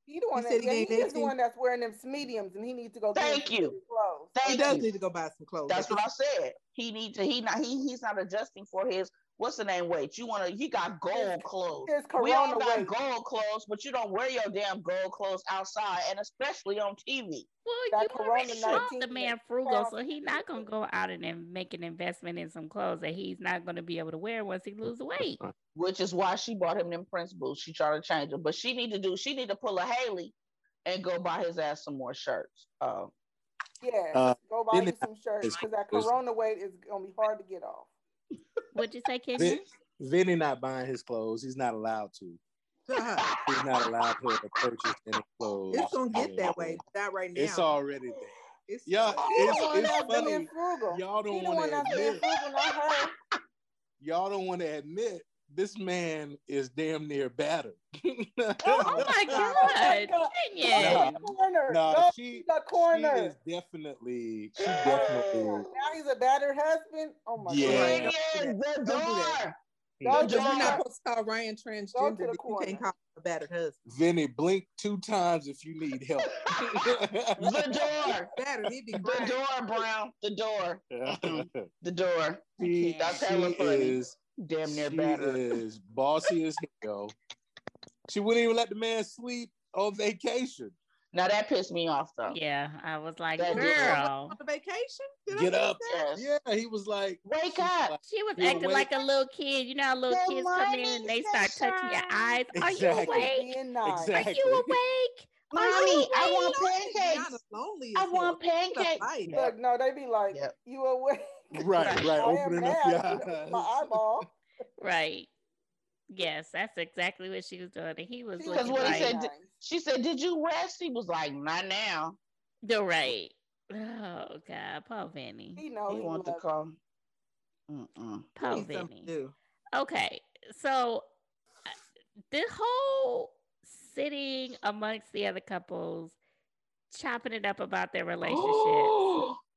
He the one He that, said he yeah, he ain't is that the one that's wearing them mediums, and he needs to go. get Thank some you. new Clothes. he does you. need to go buy some clothes. That's what I said. He need to. He not. He he's not adjusting for his. What's the name? Wait, You want to? He got gold clothes. His We all Corona got weight. gold clothes, but you don't wear your damn gold clothes outside, and especially on TV. Well, That you already Corona called 19 the man frugal, so he's not gonna go out and then make an investment in some clothes that he's not gonna be able to wear once he loses weight. which is why she bought him them Prince boots. She tried to change them, but she need to do. She need to pull a Haley and go buy his ass some more shirts. Uh, Yeah, Uh, go buy then you some shirts because that Corona weight is gonna be hard to get off. What'd you say, Kenya? Vin, Vinny not buying his clothes. He's not allowed to. He's not allowed to purchase any clothes. It's gonna get that way, but not right now. It's already there. It's Yeah, He it's, it's funny. Y'all don't want to admit. frugal. Y'all don't want to admit this man is damn near battered. Oh, oh my my God, God. Kenya! No. corner. No, Go she- to the She corner. is definitely. She definitely. now he's a battered husband. Oh my Yeah. god. yeah, the Don't do that. door. Don't do You're not supposed to call Ryan transgender. You corner. can't call him a battered husband. Vinny, blink two times if you need help. The door. Battered, he'd be The door, Brown. The door. The door. she, That's she funny. is. Damn near she battered. is bossy as hell. She wouldn't even let the man sleep on vacation. Now that pissed me off though. Yeah, I was like, That girl. On the vacation? Did Get miss up. Yes. Yeah, he was like, Wake up. like, She was acting awake? like a little kid. You know how little Good kids come in and they start touching your eyes. Are you awake? Exactly. Are you awake? Mommy, you I want pancakes. I want hell. She's a pancakes. Look, no, they be like, Yep. you awake? Right, Right. right, opening up mad. your eyes. My eyeball. Right. Yes, that's exactly what she was doing. And he was Because looking what he like said- She said, "Did you rest?" He was like, "Not now." the right. Oh God, Paul Vinny. He know he he wanted to come. Mm-mm. Paul Need something Vinny. do. Okay, so uh, the whole sitting amongst the other couples, chopping it up about their relationship.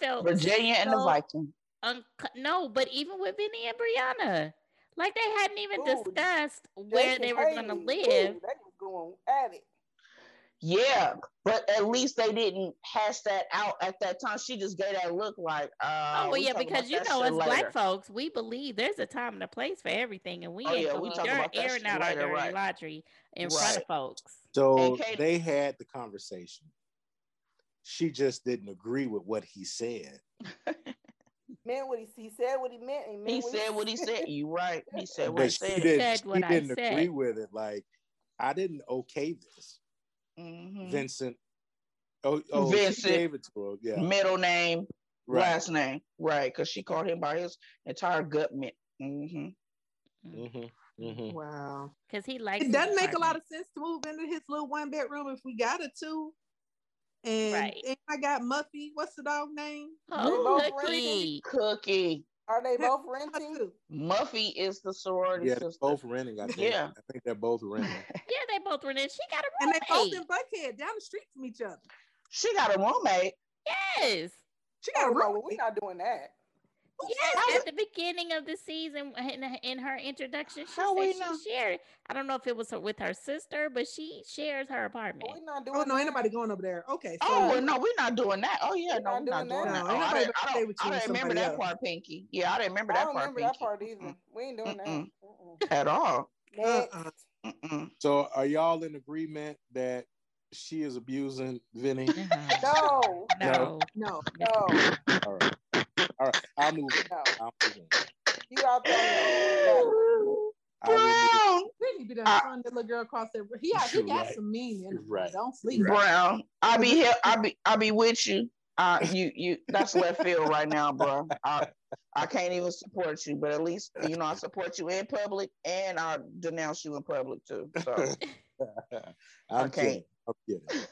I felt Virginia and the so Viking. unco- no, but even with Vinny and Brianna, like they hadn't even Ooh, discussed where Jake they were going to live. ooh, they was going at it. Yeah, but at least they didn't hash that out at that time. She just gave that look like, uh, Oh well, yeah, because you know, shit as later. black folks, we believe there's a time and a place for everything, and we Oh, ain't yeah, gonna we be talking about airing shit out our dirty right. laundry in front of folks. So they had the conversation. She just didn't agree with what he said. meant what he, he said what he meant. He, meant He said what he said. You right. He said what he But she said. didn't, Said she what I didn't said. agree with it. Like, I didn't okay this. Mhm. Vincent. Oh, oh Vincent. she gave it to her. Yeah. Middle name, Right. last name, right? Because she called him by his entire gut mint. hmm hmm hmm Wow. Because he likes It doesn't make a lot of sense to move into his little one bedroom if we got it to. And, Right. and I got Muffy. What's the dog name? Oh, cookie. Cookie. Are they both renting? too. Muffy is the sorority Yeah, they're sister. both renting. I think. Yeah. I think they're both renting. Yeah, they both were in. She got a roommate, And they both in Buckhead down the street from each other. she got a roommate. Yes. She oh, got Oh, a no, roommate. we're not doing that. Yes, at the beginning of the season, in, in her introduction, she How said know? she shared. I don't know if it was with her sister, but she shares her apartment. We're not doing Oh no, ain't that. nobody going over there. Okay, so Oh well, no, we're not doing that. Oh yeah, We're no, we're not doing doing that. that. No, Oh, I nobody didn't, I don't, I and didn't remember that else. part, Pinky. Yeah, I didn't remember that I don't part, remember Pinky. that part either. We ain't doing that. Mm-mm. Mm-mm. At all. Next. Uh-uh. So, are y'all in agreement that she is abusing Vinny? Uh-huh. No, No. No, no, All right. All right. I'll move it. no. I'll move it. You out there on I will move Brown, Brittany be done I- throwing little girl across there. He, got- he got right. some mean in him. You're right. Don't sleep. You're right. Brown. I be here. I'll be. I'll be with you. Uh, you, you. That's left field right now, bro. I, I can't even support you, but at least you know I support you in public, and I denounce you in public too. So. I'm Okay. kidding. I'm kidding.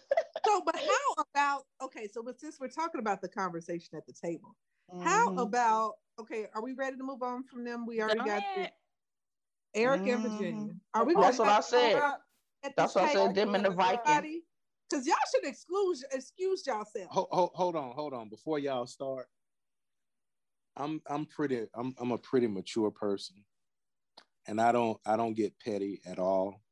So, but how about okay? So, but since we're talking about the conversation at the table, how Mhm. about okay? Are we ready to move on from them? We already Go got ahead. the Eric and Mhm. Virginia. Are we? That's gonna what I said. That's what I said. Them and the Viking. Because y'all should exclude excuse yourself. Hold, hold, hold on, hold on. Before y'all start, I'm I'm pretty I'm I'm a pretty mature person, and I don't I don't get petty at all.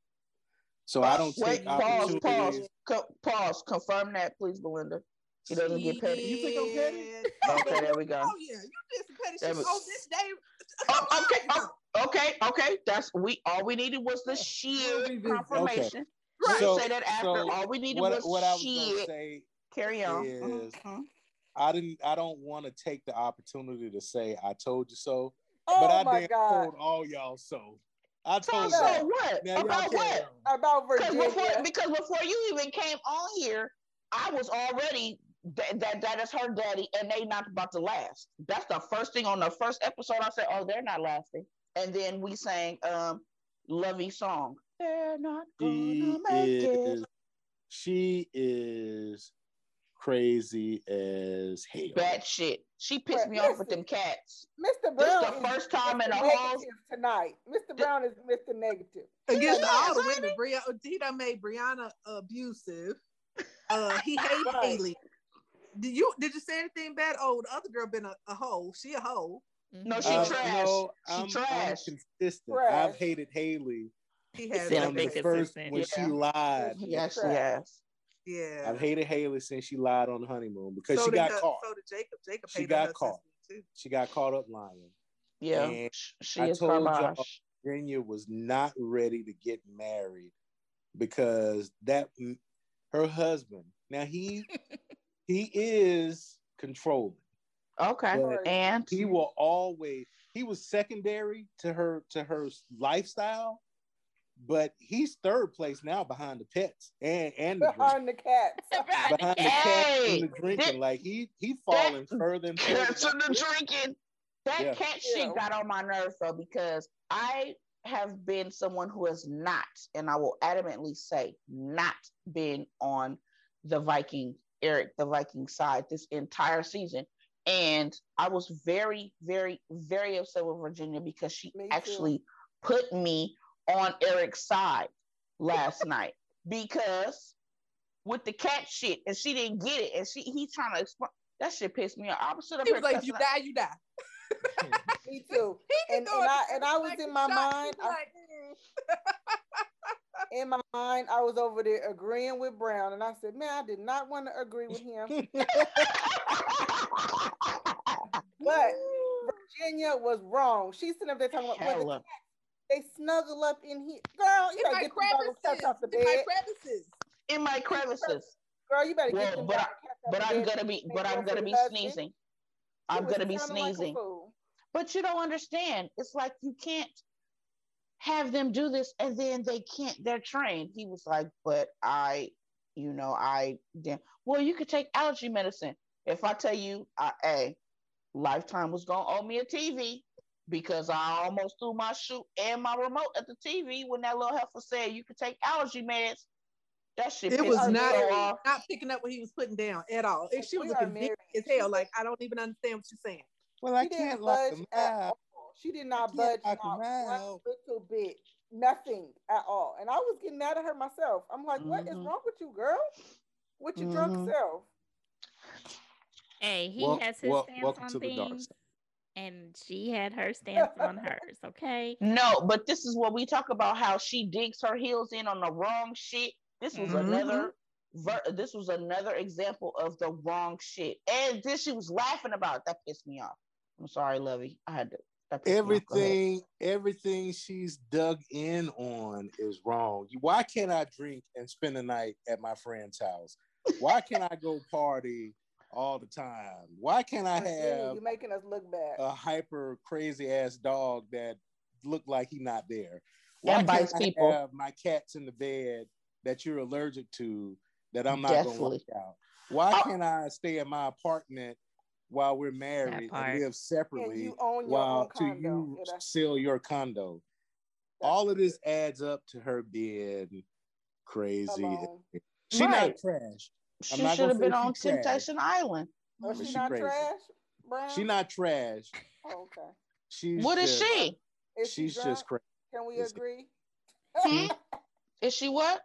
So I don't Wait, take pause, opportunities. pause, Co- pause. Confirm that, please, Belinda. He doesn't get petty. You think I'm petty? Yeah. Okay, there we go. Oh yeah, you did some petty There shit we- on this day. Oh, okay, oh, okay, okay. That's we. All we needed was the sheer confirmation. Right. Right. So- say that after. so all we needed What was what I was gonna shit. say Carry on. is- Mhm. I didn't I don't want to take the opportunity to say I told you so, Oh but I my damn God. told all y'all so. I told so y'all. what? Now y'all About what? About Because before, because before you even came on here, I was already that, that that is her daddy, and they not about to last. That's the first thing on the first episode. I said, "Oh, they're not lasting." And then we sang um "Lovey Song." They're not She gonna make is it. she is crazy as hell. Bad shit. She pissed But me off with them cats. Mr. This Brown the is first time in Mr. a whole- negative tonight. Mr. Brown is Mr. Negative. Against all the women, Bria, he done made Brianna abusive. Uh, he hates Right. Haley. Did you did you say anything bad? Oh, the other girl been a, a hoe. She a hoe. No, she Uh, trash. no, She I'm, I'm trash. consistent. Trash. I've hated Haley He has Still from been the first when Yeah. she lied. Yes, she has. Yeah. I've hated Haley since she lied on the honeymoon because so she got her- caught. So did Jacob. Jacob She hated got her caught. too. She got caught up lying. Yeah, And she I is told y'all- Virginia was not ready to get married because that her husband. Now he he is controlling. Okay, and He will always he was secondary to her to her lifestyle, but he's third place now behind the pets and and the drink. Behind the cats. Behind the behind the cat. cat and the drinking. that- like he he falling further and further. to the drinking. That Yeah. cat Yeah. shit got on my nerves though because I have been someone who has not, and I will adamantly say, not been on the Viking Eric the Viking side this entire season. And I was very, very, very upset with Virginia because she actually put me on Eric's side last night because with the cat shit and she didn't get it and she he's trying to explain that shit pissed me off. I was sitting up He was like, you die, you die. Me too. And- and I- and I was like in my shot. mind, I- like, mm. In my mind, I was over there agreeing with Brown, and I said, "Man, I did not want to agree with him." but Virginia was wrong. She's sitting up there talking about well, the they snuggle up in here. Girl, you In better my get the dog crevices. off the bed. In my crevices. in my crevices. Girl, you better Well, get them but I- dog cats off But the I'm gonna be, but I'm gonna be sneezing. I'm gonna be sounding like sneezing. But you don't understand. It's like you can't have them do this and then they can't. They're trained. He was like, but I, you know, I then well, you could take allergy medicine. If I tell you, I, hey, Lifetime was gonna owe me a TV because I almost threw my shoe and my remote at the TV when that little heifer said you could take allergy meds. That shit It was not off. not picking up what he was putting down at all. if she was are looking big married. as hell. Like I don't even understand what she's saying. Well, I She didn't can't lock them at out. all. She did not can't budge lock not 'em one little bit. Nothing at all. And I was getting mad at her myself. I'm like, what is Mhm. wrong with you, girl? With your drunk Mhm. self. Hey, he Wel- has his wel- stance on to the dark things, side. and she had her stance on hers. Okay. No, but this is what we talk about how she digs her heels in on the wrong shit. This was Mhm. another ver- this was another example of the wrong shit. And this she was laughing about. That pissed me off. I'm sorry, Lovey. I had to that pissed me off. Go ahead. Everything, everything she's dug in on is wrong. Why can't I drink and spend the night at my friend's house? Why can't I go party all the time? Why can't I have You're making us look bad. a hyper crazy ass dog that looked like he not there? Why And can't bites I people. have my cats in the bed that you're allergic to that I'm not Definitely. gonna look out? Why can't I stay in my apartment while we're married and live and separately you own your while own to you Yeah, sell your condo? that's All of this adds up to her being crazy. alone. She Right. not trash. She I'm not should have been say she on trash. Temptation Island. Oh, But she, she not crazy. trash, Brown? She not trash. Oh, okay. She's What is just, she? Is She's drunk? just crazy. Can we Is- agree? Hmm? Is she what?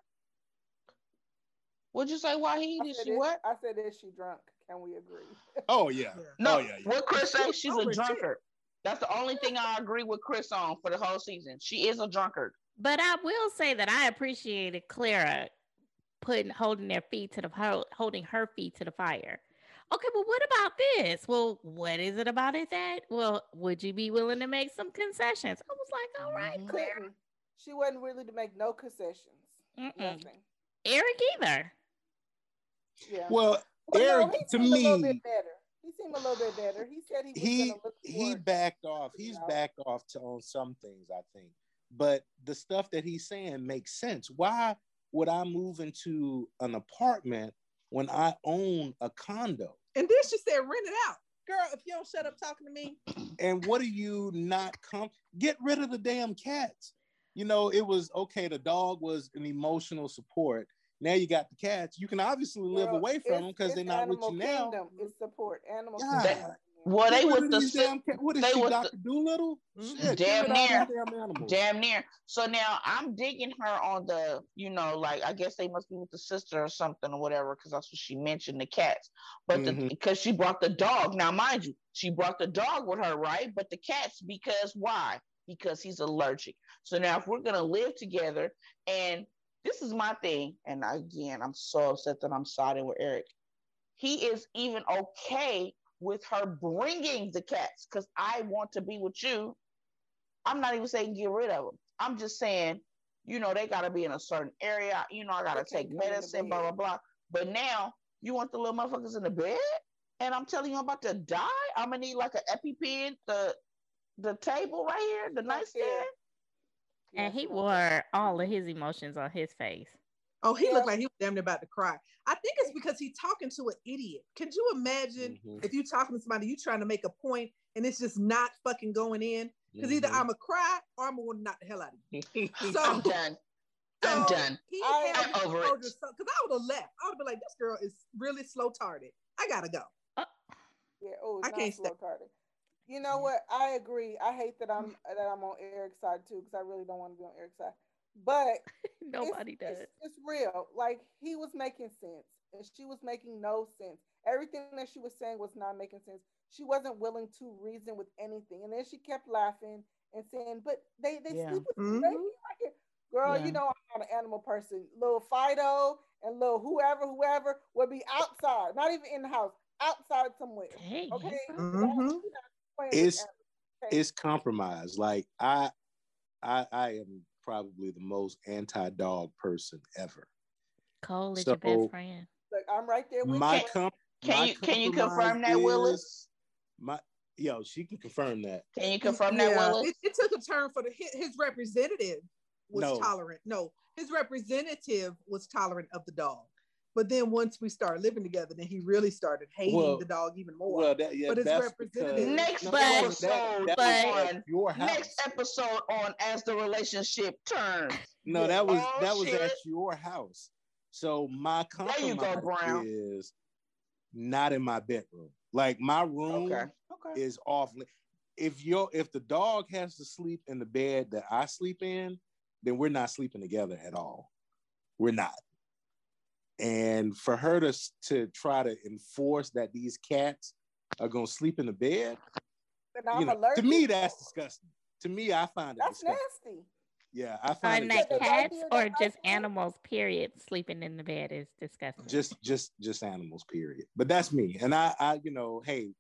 What'd you say, why he? Is said, she is- what? I said, is she drunk? Can we agree? Oh yeah. Yeah. No, Oh yeah. yeah. what Chris say? She's a drunkard. That's the only thing I agree with Chris on for the whole season. She is a drunkard. But I will say that I appreciated Clara putting holding their feet to the ho- holding her feet to the fire. Okay, well, what about this? Well, what is it about it that? Well, would you be willing to make some concessions? I was like, all right, Mhm. Clara. She wasn't really to make no concessions. Mm-mm. Nothing. Eric either. Yeah. Well, But no, Eric, he to seemed a little me, bit better. He seemed a little bit better. He said he was he look he backed off. you He's know. backed off to on some things, I think. But the stuff that he's saying makes sense. Why would I move into an apartment when I own a condo? And then she said, rent it out. Girl, if you don't shut up talking to me, And what are you not come get rid of the damn cats? You know, it was okay. The dog was an emotional support. Now you got the cats. You can obviously live Girl, away from them because they're not with you now. Kingdom. It's support. Animal God. Kingdom. Well, Get they rid with the damn cat. What is they she, with the- Doctor Dolittle? Mhm. Shit, Damn rid of all near. damn damn near. So now I'm digging her on the, you know, like I guess they must be with the sister or something or whatever, because that's what she mentioned the cats. But the Mhm. because she brought the dog. Now, mind you, she brought the dog with her, right? But the cats because why? Because he's allergic. So now if we're gonna live together, and this is my thing, and again, I'm so upset that I'm siding with Eric. He is even okay with her bringing the cats because I want to be with you. I'm not even saying get rid of them. I'm just saying, you know, they got to be in a certain area. You know, I got to take come in the medicine, blah, blah, blah. But now you want the little motherfuckers in the bed? And I'm telling you, I'm about to die. I'm going to need like an EpiPen, the, the table right here, the nightstand. Care. And he wore all of his emotions on his face. oh, he Yeah. looked like he was damn near about to cry. I think it's because he's talking to an idiot. Could you imagine Mhm. if you're talking to somebody, you're trying to make a point and it's just not fucking going in? Because either Mhm. I'm a cry or I'm gonna knock the hell out of you. So I'm done. I'm done. He I- had I'm over it. her Because I would have left. I would have been like, this girl is really slow tarded. I gotta go. Yeah, oh, I it's can't not slow stay. tarded. You know what? I agree. I hate that I'm that I'm on Eric's side too, because I really don't want to be on Eric's side. But Nobody it's, does. It's, it's real. Like he was making sense, and she was making no sense. Everything that she was saying was not making sense. She wasn't willing to reason with anything, and then she kept laughing and saying, "But they they Yeah. sleep with Mhm. baby like it." Girl, Yeah. you know I'm not of animal person. Little Fido and little whoever, whoever would be outside, not even in the house, outside somewhere. Dang. Okay. Mhm. It's- It's compromise. Like I, I, I am probably the most anti-dog person ever. Cole is So- your best friend. Look, I'm right there with My you. com- Can my you can you confirm that, Willis? My yo, she can confirm that. Can you confirm that, Willis? It, it took a turn for the his, his representative was No. tolerant. No, his representative was tolerant of the dog. But then once we started living together, then he really started hating Well- the dog even more. Well, that yeah, But it's that's representative. Next No, But- that- episode that but- your house. Next episode on as the relationship turns. No, that was Oh, that was shit. at your house. So my There compromise you go, Brown. is not in my bedroom. Like my room Okay. Okay. is off. If your if the dog has to sleep in the bed that I sleep in, then we're not sleeping together at all. We're not. And for her to to try to enforce that these cats are gonna sleep in the bed, And I'm you know, to me that's disgusting. To me, I find it That's disgusting. nasty. Yeah, I find it that cats or just animals? Period. Sleeping in the bed is disgusting. just just just animals period but that's me and i i you know hey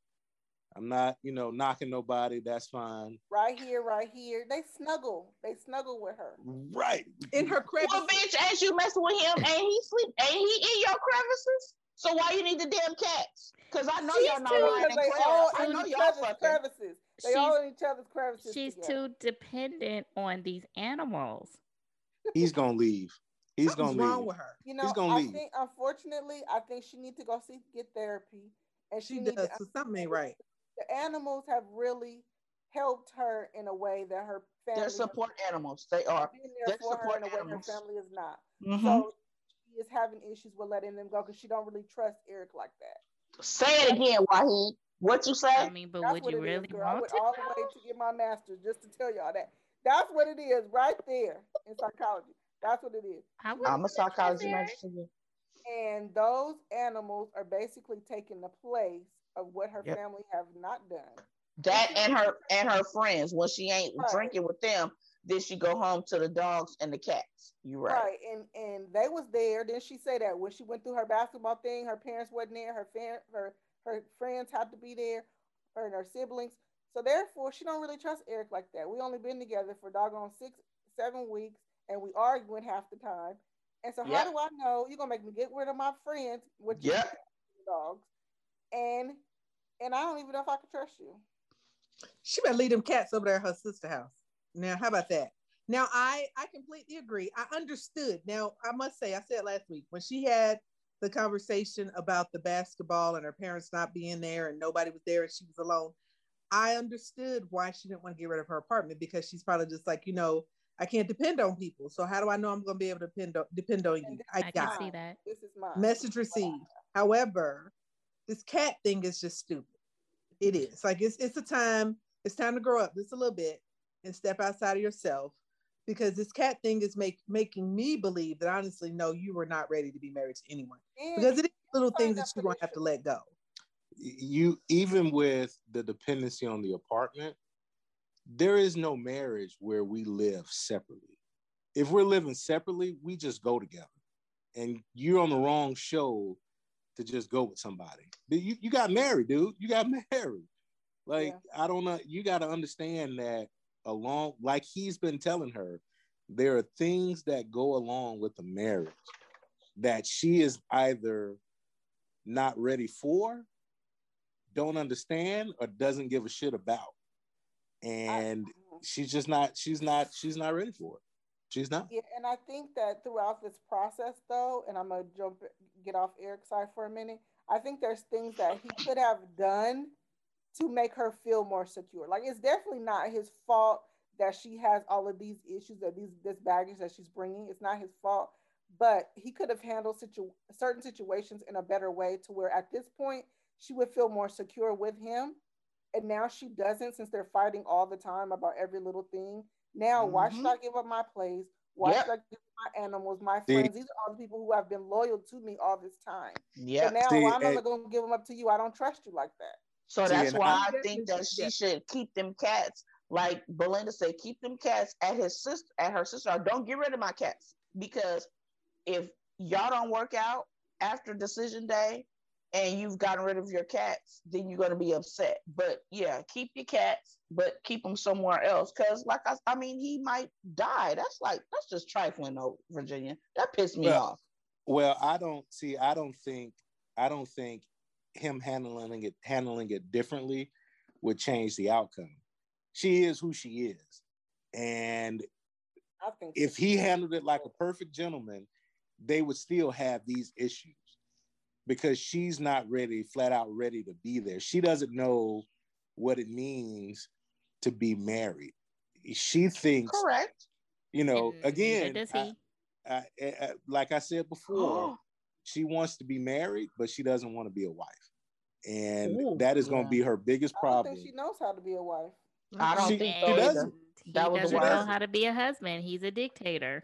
i'm not you know knocking nobody that's fine Right here, right here. They snuggle. They snuggle with her. right in her crevice. Well, bitch, as you messing with him, ain't he sleep? Ain't he in your crevices? So why you need the damn cats? Because I know She's y'all not too- lying Because they all I in know each y'all other's fucking. crevices. They She's- all in each other's crevices. She's together. too dependent on these animals. he's gonna leave he's Something's gonna wrong leave with her. You know, gonna I leave. think unfortunately, I think she needs to go see get therapy, and she, She need does. to, So something ain't right. The animals have really helped her in a way that her family They're has support animals. They are. been they're for her support in a way her family is not. Mhm. So she is having issues with letting them go because she don't really trust Eric like that. Say it again, Wahid. What you say? I mean, but That's would you it is, really girl. I went to? all the way to get my master's just to tell y'all that. That's what it is right there in psychology. That's what it is. I wouldn't I'm a psychology major. And those animals are basically taking the place of what her Yep. family have not done. That and her and her friends. When she ain't Right. drinking with them, then she go home to the dogs and the cats. You right. Right. And and they was there. Then she said that when she went through her basketball thing, her parents wasn't there. Her fan, her her friends had to be there, her and her siblings. So therefore, she don't really trust Eric like that. We only been together for doggone six, seven weeks, and we arguing half the time. And so Yep. how do I know you're gonna make me get rid of my friends, which is Yep. dogs, and and I don't even know if I can trust you. She better leave them cats over there at her sister house. Now, how about that? Now, I I completely agree. I understood. Now, I must say, I said last week when she had the conversation about the basketball and her parents not being there and nobody was there and she was alone. I understood why she didn't want to get rid of her apartment because she's probably just like, you know, I can't depend on people. So how do I know I'm going to be able to depend on, depend on you? I, I can got see it. that. This is my Message received. However, this cat thing is just stupid. It is like it's it's a time. It's time to grow up just a little bit and step outside of yourself because this cat thing is make making me believe that honestly, no, you were not ready to be married to anyone And because it is little signed things that you're gonna have to let go. you even with the dependency on the apartment there is no marriage where we live separately if we're living separately we just go together and you're on the wrong show to just go with somebody. But you, you got married dude. You got married. Like i don't know. You got to understand that along like he's been telling her there are things that go along with the marriage that she is either not ready for don't understand or doesn't give a shit about. And I- she's just not she's not she's not ready for it she's not Yeah, and I think that throughout this process, though, and I'm gonna jump get off Eric's side for a minute. I think there's things that he could have done to make her feel more secure. Like it's definitely not his fault that she has all of these issues that these this baggage that she's bringing. It's not his fault, but he could have handled situ- certain situations in a better way to where at this point she would feel more secure with him. And now she doesn't since they're fighting all the time about every little thing. Now, why should Mhm. I give up my place? Why Yep. should I give up my animals, my See- friends? These are all the people who have been loyal to me all this time. Yeah. So now, See, why am I and- going to give them up to you? I don't trust you like that. So See, that's and why I- I think that Yeah. she should keep them cats, like Belinda said, keep them cats at his sister, at her sister. Or don't get rid of my cats. because if y'all don't work out after decision day and you've gotten rid of your cats, then you're gonna be upset. But yeah, keep your cats, but keep them somewhere else. Cause like I, I mean, he might die. That's like that's just trifling, though, Virginia. That pissed me Well, off. Well, I don't see. I don't think. I don't think him handling it handling it differently would change the outcome. She is who she is, and I think if he handled it like a perfect gentleman, they would still have these issues because she's not ready, flat out ready to be there. She doesn't know what it means to be married. She thinks, Correct. you know, mm-hmm. And again, does I- he. I, I, I- like I said before, oh. she wants to be married, but she doesn't want to be a wife. And Ooh, that is going to be her biggest I don't problem. think she knows how to be a wife. I don't She- think she so either. doesn't. He That was doesn't know how to be a husband. He's a dictator.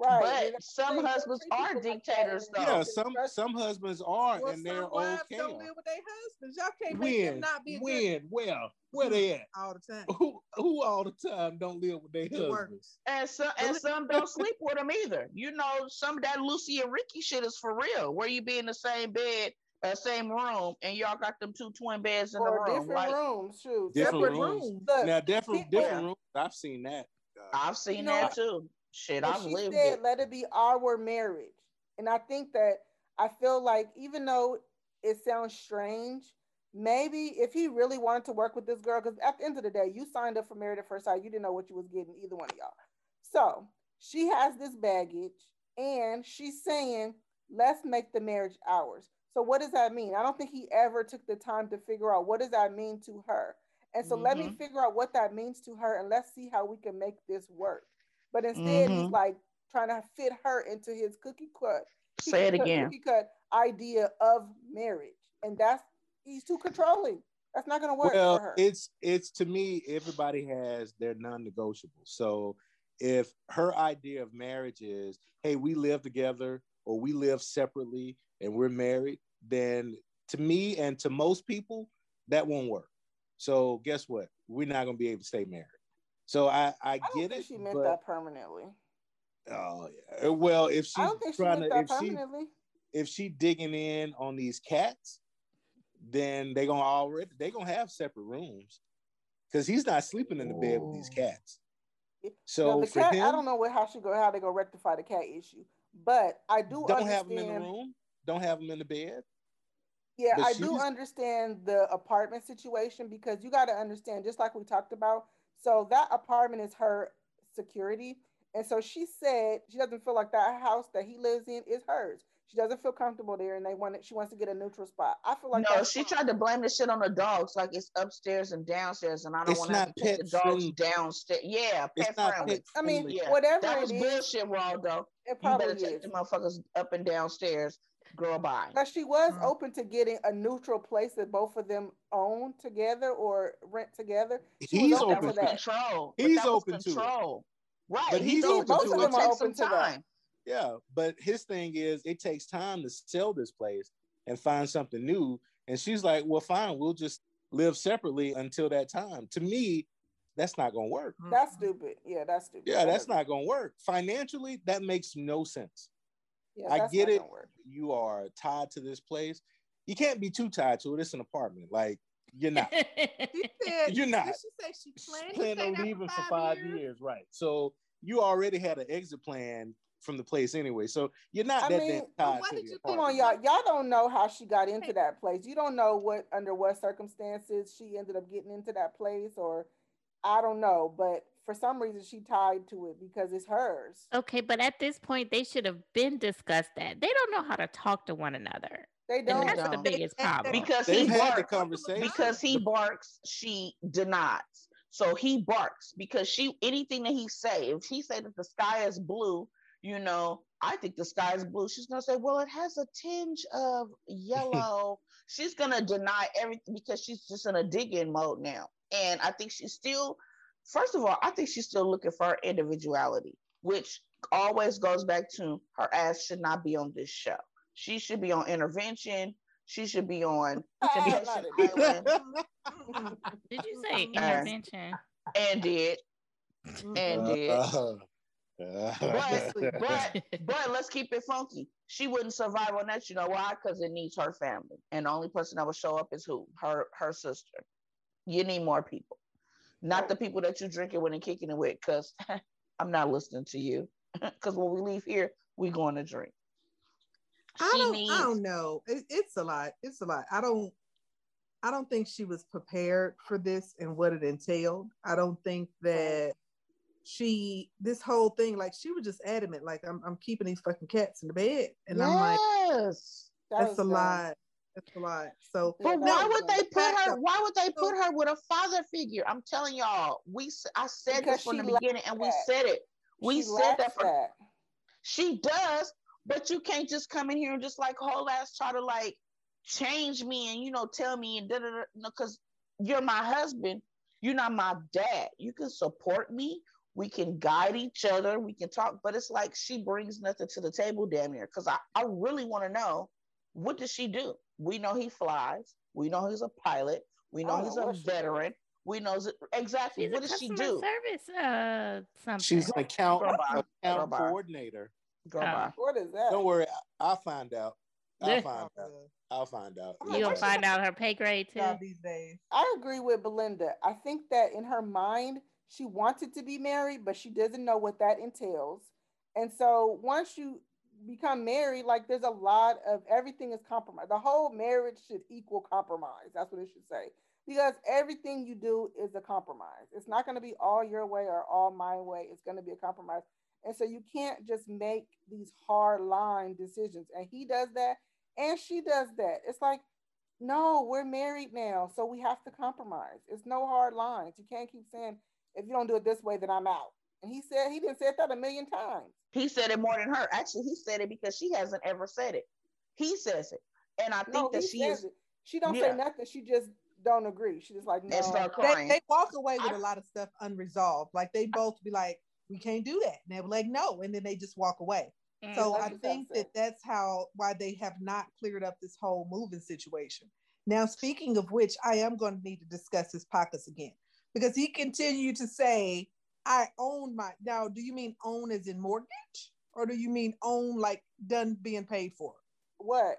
Right. But and that's some husbands are people like that, dictators, though. Yeah, some some husbands are, Well, and they're some wives okay. don't live with their husbands. Y'all can't make them not be a good When? Where? Where they at? all the time. Who who all the time don't live with their It works. husbands? And some and some don't sleep with them either. You know, some of that Lucy and Ricky shit is for real. Where you be in the same bed, uh, same room, and y'all got them two twin beds in the room. different Like rooms, shoot. Different Separate rooms. rooms. Look, Now different people- different rooms. I've seen that. Uh, I've seen You know that too. Shit, I've she lived said, it. "Let it be our marriage." And I think that I feel like even though it sounds strange, maybe if he really wanted to work with this girl, because at the end of the day, you signed up for married at first sight, you didn't know what you was getting, either one of y'all. So she has this baggage, and she's saying, "Let's make the marriage ours." So what does that mean? I don't think he ever took the time to figure out what does that mean to her. And so let me Mhm. figure out what that means to her, and let's see how we can make this work. But instead, he's Mhm. like trying to fit her into his cookie cut. Say it cut- again. Cookie cut idea of marriage, and that's he's too controlling. That's not going to work for well, her. it's it's to me, everybody has their non-negotiable. So if her idea of marriage is, hey, we live together or we live separately and we're married, then to me and to most people, that won't work. So guess what? We're not gonna be able to stay married. So I, I, I don't get think it. she meant but, that permanently. Oh yeah. Well, if she's I don't think she trying meant to, that if she permanently. if she digging in on these cats, then they gonna already they gonna have separate rooms because he's not sleeping in the bed with these cats. So No, the cat, him, I don't know what how she go how they gonna rectify the cat issue, but I do don't understand. have them in the room. Don't have them in the bed. Yeah, But I do understand the apartment situation because you got to understand, just like we talked about. So that apartment is her security, and so she said she doesn't feel like that house that he lives in is hers. She doesn't feel comfortable there, and they want she wants to get a neutral spot. I feel like no, that's she fine. tried to blame the shit on the dogs, like it's upstairs and downstairs, and I don't want to have not to take the dogs friendly. downstairs. Yeah, It's pet not friendly. pet I mean. Yeah, whatever that was is, bullshit, Waldo. it You probably better take the motherfuckers up and downstairs. Girl, bye. But she was Mm. open to getting a neutral place that both of them own together or rent together. She He's was open open to that. control. He's that was open to it. Right. But he he's do, open but to it. gonna of them take are some open to that. time. Yeah, but his thing is it takes time to sell this place and find something new. And she's like, "Well, fine, we'll just live separately until that time." To me, that's not gonna work. That's stupid. Yeah, that's stupid. Yeah, that's not gonna work. Financially, that makes no sense. Yeah, I get it. You are tied to this place. You can't be too tied to it. It's an apartment. Like you're not. Said, You're not. She say she She's planned, planning to stay on leaving for five years. right? So you already had an exit plan from the place anyway. So you're not I that mean, damn tied what to did the you Come on, y'all. Y'all don't know how she got into that place. You don't know what under what circumstances she ended up getting into that place, or I don't know. But for some reason, she tied to it because it's hers. okay, but at this point, they should have been discussed that. They don't know how to talk to one another. They And don't. that's the don't. biggest problem. Because They've he had the barks. conversation. because he barks, she denies. So he barks because she anything that he say, if he say that the sky is blue, you know, I think the sky is blue. She's gonna say, well, it has a tinge of yellow. she's gonna deny everything because she's just in a dig-in mode now. And I think she's still, first of all, I think she's still looking for her individuality, which always goes back to her ass should not be on this show. She should be on intervention. She should be on Temptation not Island Did you say Uh, intervention? and did and did. Uh, But but but let's keep it funky. She wouldn't survive on that. You know why? Because it needs her family, and the only person that will show up is who? Her her sister. You need more people, not the people that you're drinking with and kicking it with. Because I'm not listening to you. Because when we leave here, we going to drink. I don't, needs- I don't know. It, it's a lot. It's a lot. I don't. I don't think she was prepared for this and what it entailed. I don't think that she this whole thing like she was just adamant like I'm I'm keeping these fucking cats in the bed and I'm like yes. That that's a dumb. lot. That's a lot. So But that why would they put her? So- Why would they put her with a father figure? I'm telling y'all, we s- I said Because this from the beginning, and we said it. We She said that for that. she does, but you can't just come in here and just like whole ass try to like change me and you know tell me and da da da. No, because you're my husband. You're not my dad. You can support me. We can guide each other. We can talk. But it's like she brings nothing to the table, damn near. Because I, I really want to know what does she do? We know he flies. We know he's a pilot. We know don't he's a what she veteran. We know exactly She's what a does she customer do. service uh something. She's an account, Girl, bye. Girl, account coordinator. Girl, Oh. What is that? Don't worry, I- I'll find out. I'll find out. I'll find out. You like, find out her pay grade too. these days. I agree with Belinda. I think that in her mind, she wanted to be married, but she doesn't know what that entails. And so once you become married, like there's a lot of everything is compromise. The whole marriage should equal compromise. That's what it should say. Because everything you do is a compromise. It's not going to be all your way or all my way. It's going to be a compromise. And so you can't just make these hard line decisions. And he does that and she does that. It's like, no, we're married now, so we have to compromise. It's no hard lines. You can't keep saying, if you don't do it this way, then I'm out. And he said he didn't say that a million times. He said it more than her. Actually, he said it because she hasn't ever said it. He says it, and I think No, that she is. it. She don't Yeah. say nothing. She just don't agree. She just like no. And start They, crying. they walk away with I- a lot of stuff unresolved. Like they both be like, we can't do that. And they were like, no. And then they just walk away. Mm. So I think that that that's how why they have not cleared up this whole moving situation. Now, speaking of which, I am going to need to discuss his pockets again because he continued to say, "I own my." Now, do you mean own as in mortgage, or do you mean own like done being paid for? what?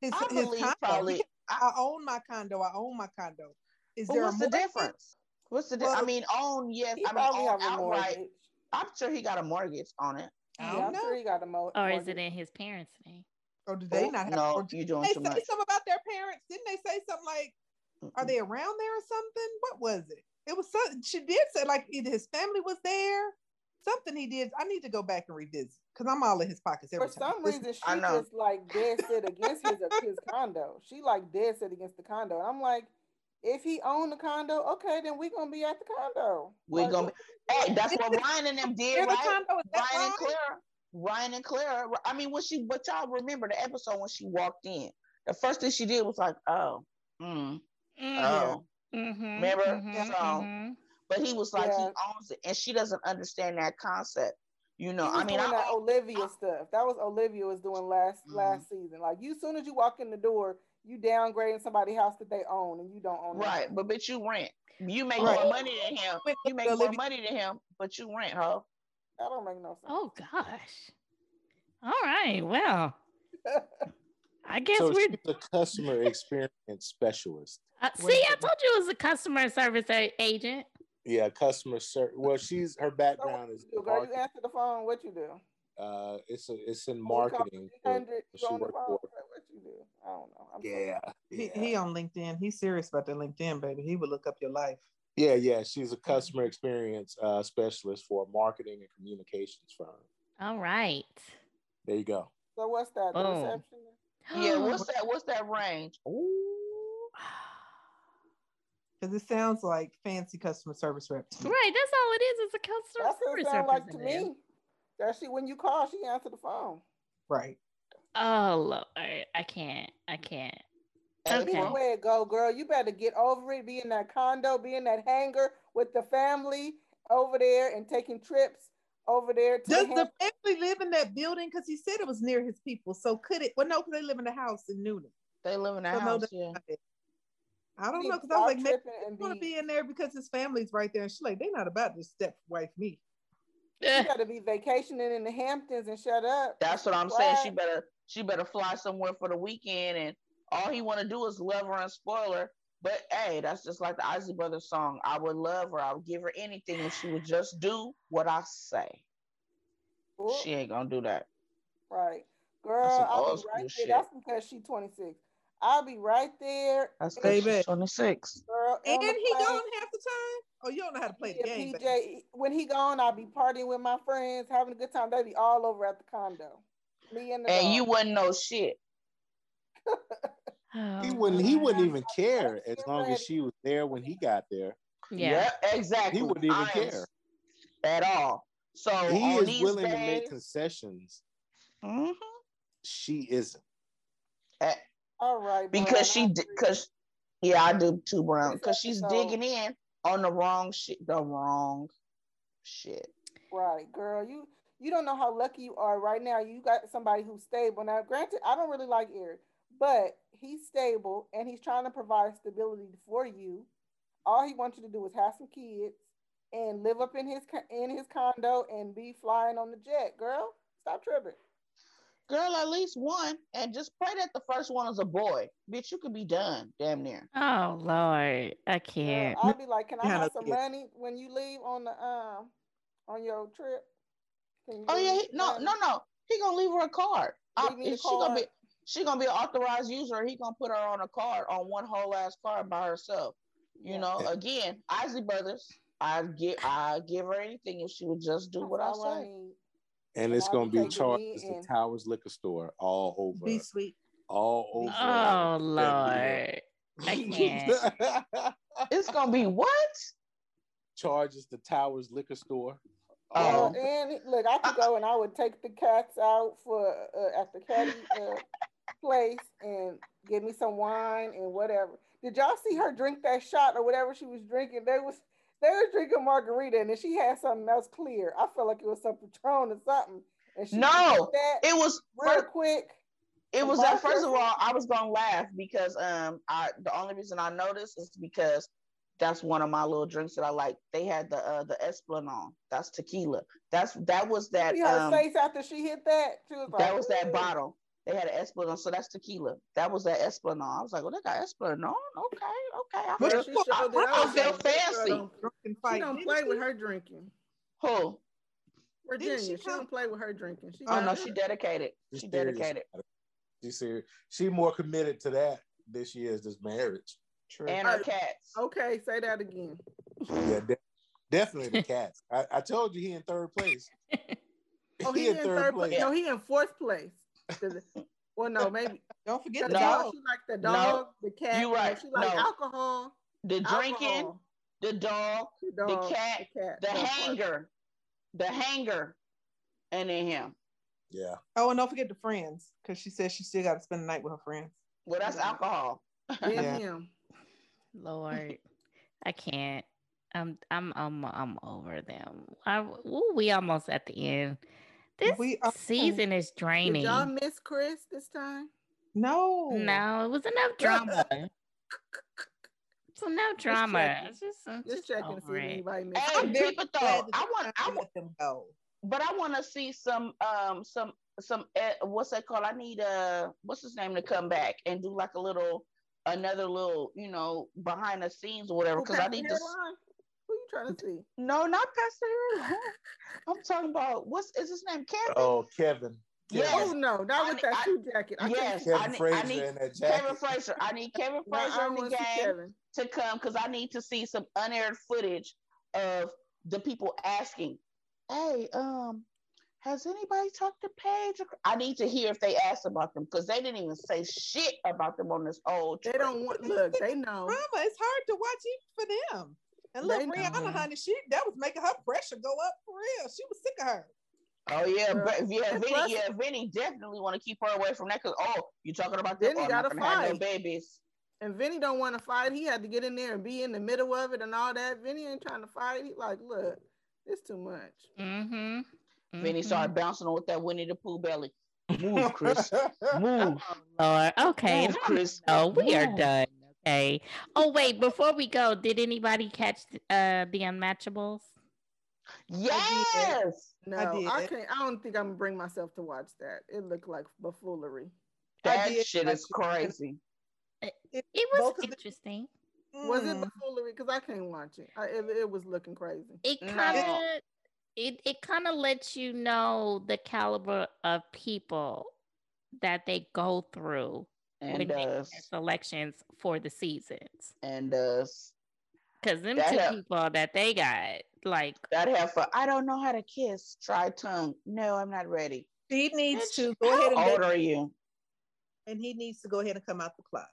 His, I his believe condo. probably. He- I own my condo. I own my condo. Is But there what's a the difference? What's the? Di- I mean, own yes. I mean, probably own have outright. mortgage. I'm sure he got a mortgage on it. I Yeah, don't I'm know. sure he got a mo- or mortgage. is it in his parents' name? Or do they Oh, not have? no, or do you're doing they too say much. something about their parents? Didn't they say something like, "Are they around there or something?" What was it? It was something she did say like either his family was there, something he did. I need to go back and revisit because I'm all in his pockets every For time. some Listen, reason, she just like dead set against his his condo. She like dead set against the condo. And I'm like, if he owned the condo, okay, then we're gonna be at the condo. We Like, gonna. Hey, that's what Ryan and them did, Here's the right? condo, is that Ryan and right? Clara. Ryan and Clara. I mean, when she, but y'all remember the episode when she walked in. The first thing she did was like, "Oh, mm, oh." Mm-hmm. Remember? mhm, So- mhm. But he was like, he owns it, and she doesn't understand that concept. You know, I mean, doing I, that Olivia stuff. That was Olivia was doing last Mhm. last season. Like you, soon as you walk in the door, you downgrading somebody's house that they own, and you don't own. that. right, but bitch, you rent. You make Right. more money than him. You make more money than him, but you rent, huh? that don't make no sense. Oh gosh. All right. Well, I guess So we're. the customer experience specialist. Uh, see, I told you it was a customer service agent. Yeah, customer service. Well, she's her So background is you do, girl, you marketing. answer the phone. What you do? Uh, it's a, it's in You marketing. 300, you She on the worked phone. for. What you do? I don't know. I'm Yeah, He, yeah, he on LinkedIn. He's serious about that LinkedIn, baby. He would look up your life. yeah, yeah. She's a customer experience uh, specialist for a marketing and communications firm. All right. There you go. So what's that? The Boom. Reception? Yeah, what's that? What's that range? Ooh. Because it sounds like fancy customer service rep. Right, that's all it is. It's a customer That's what it service sounds like to me. That she when you call, she answer the phone. Right. Oh Lord, I can't. I can't. That's Okay. the way it go, girl. You better get over it. Be in that condo, be in that hangar with the family over there and taking trips over there. To Does the the family live in that building? Because he said it was near his people. So could it? Well, no, because they live in the house in Newton. They live in the So house, that's yeah. I don't He know because I was like, maybe tripping and he's gonna be- be in there because his family's right there. And she's like, they're not about to step wife me. She gotta be vacationing in the Hamptons and shut up. That's what I'm saying. She better she better fly somewhere for the weekend, and all he want to do is love her and spoil her. But hey, that's just like the Isley Brothers song. I would love her. I would give her anything if she would just do what I say. Ooh, She ain't gonna do that. right. Girl, I'll be school right there. shit. That's because she's 26. I'll be right there. That's and- because Baby. she's 26. Girl, And on the he plane. gone half the time. Oh, you don't know how to play the Yeah, game. baby. PJ, when he gone, I'll be partying with my friends, having a good time. They'll be all over at the condo. Me and the And dog. you wouldn't know shit. Oh, He wouldn't. He wouldn't even care as long as she was there when he got there. Yeah. exactly. He wouldn't even I care. at all. So He on is these willing to make concessions. Mhm. She isn't. all right. because Brian, she agree. because yeah, I do too, Brown. Because she's episode- digging in on the wrong shit. The wrong shit. Right, girl. You you don't know how lucky you are right now. You got somebody who's stable. Now, granted, I don't really like Eric, but he's stable and he's trying to provide stability for you. All he wants you to do is have some kids and live up in his in his condo and be flying on the jet. Girl, stop tripping. Girl, at least one, and just pray that the first one is a boy. Bitch, you could be done, damn near. Oh Lord, I can't. I'll be like, can I have some money when you leave on the um on your trip? You Oh yeah, he, no, money? no, no. He gonna leave her a card. I, Leave me she gonna be card. She gonna be an authorized user. He gonna put her on a card on one whole ass card by herself. You Yeah. know, Yeah. again, Isley Brothers. I give I give her anything if she would just do what I all say. And And it's gonna be be charged as the. Towers liquor store all over. Be sweet. all over. Oh Lord, I can't. It's gonna be what? Charges the Towers liquor store. Oh. Girl, and look, I could go and I would take the cats out for uh, at the caddy uh, place and give me some wine and whatever. Did y'all see her drink that shot or whatever she was drinking? They was they was drinking margarita and then she had something else clear. I felt like it was some Patron or something. And she No, It was real first, quick. it was that first of all, I was gonna laugh because um I the only reason I noticed is because that's one of my little drinks that I like. They had the uh the Esplanade. That's tequila. That's that was that See her um face after she hit that. She was like, that was that bottle. They had an Esplanade, so that's tequila. That was that Esplanade. I was like, well, they got Esplanade. Okay, okay. I But feel, Girl, she showed I, that I was feel like, this girl fancy. don't- She don't play she? with her drinking. Who? Virginia, she she, don't play with her drinking. She Oh no, her- she dedicated. She's She dedicated. about it. She's serious. She more committed to that than she is this marriage. True. And her cats. Okay, say that again. Yeah, de- definitely the cats. I, I told you he in third place. Oh, he, in third place. place. No, he in fourth place. 'Cause- Well, no, maybe Don't forget the the No. dog. dog. She like the No. dog, the cat. You right. She like No. alcohol. The drinking, alcohol, the dog, the, dog, cat, the cat, the hanger, the hanger, and then him. Yeah. Oh, and don't forget the friends, because she says she still got to spend the night with her friends. Well, that's Yeah. alcohol. Yeah. him. Lord, I can't. I'm I'm I'm I'm over them. I, ooh, we almost at the end. This We are. season is Did draining. y'all miss Chris this time? No. No, it was enough drama. so no drama. checking. It's just, I'm Just just checking to see if anybody missed. Hey, I'm very people though, I want, I want, them go. but I want to see some, um, some, some. Uh, what's that called? I need uh, what's his name to come back and do like a little, another little, you know, behind the scenes or whatever. Because I need to. s- hairline? Who you trying to see? No, not Pastor. Harold. I'm talking about what's is his name? Kevin. Oh, Kevin. Yes. Oh no, not I with need- that I- suit jacket. I yes. can't- I Kevin need- I need in that jacket. Kevin Frazier. I need Kevin Frazier don't in the to game to come because I need to see some unaired footage of the people asking, "Hey, um, has anybody talked to Paige?" I need to hear if they asked about them because they didn't even say shit about them on this old. They trip. don't want. Look, they know. Drama. It's hard to watch even for them. And look, They know. Rihanna, honey, she that was making her pressure go up for real. She was sick of her. Oh yeah, Girl. but yeah, And Vinny, plus- yeah, Vinny definitely want to keep her away from that because oh, you talking about them? Vinny Oh, gotta gonna no fight. babies. And Vinny don't want to fight. He had to get in there and be in the middle of it and all that. Vinny ain't trying to fight. He like, look, it's too much. Mm-hmm. Vinny mhm. started bouncing on with that Winnie the Pooh belly. Move, Chris. Move, Oh, Lord. Okay. move, Chris. No, we are done. Okay. Oh wait, before we go, did anybody catch uh the Unmatchables? Yes. No, I I, can't. I don't think I'm gonna bring myself to watch that. It looked like buffoonery. That shit is it. crazy. It Both was of the- interesting. Was it Mm. buffoonery? Because I can't watch it. I, it. It was looking crazy. It kind of it it kind of lets you know the caliber of people that they go through And when does. selections for the seasons. And does. Cause them That two have- people that they got, like That heifer, I don't know how to kiss. Try tongue. No, I'm not ready. She needs Bitch, to go ahead How and old are you? and he needs to go ahead and come out the closet.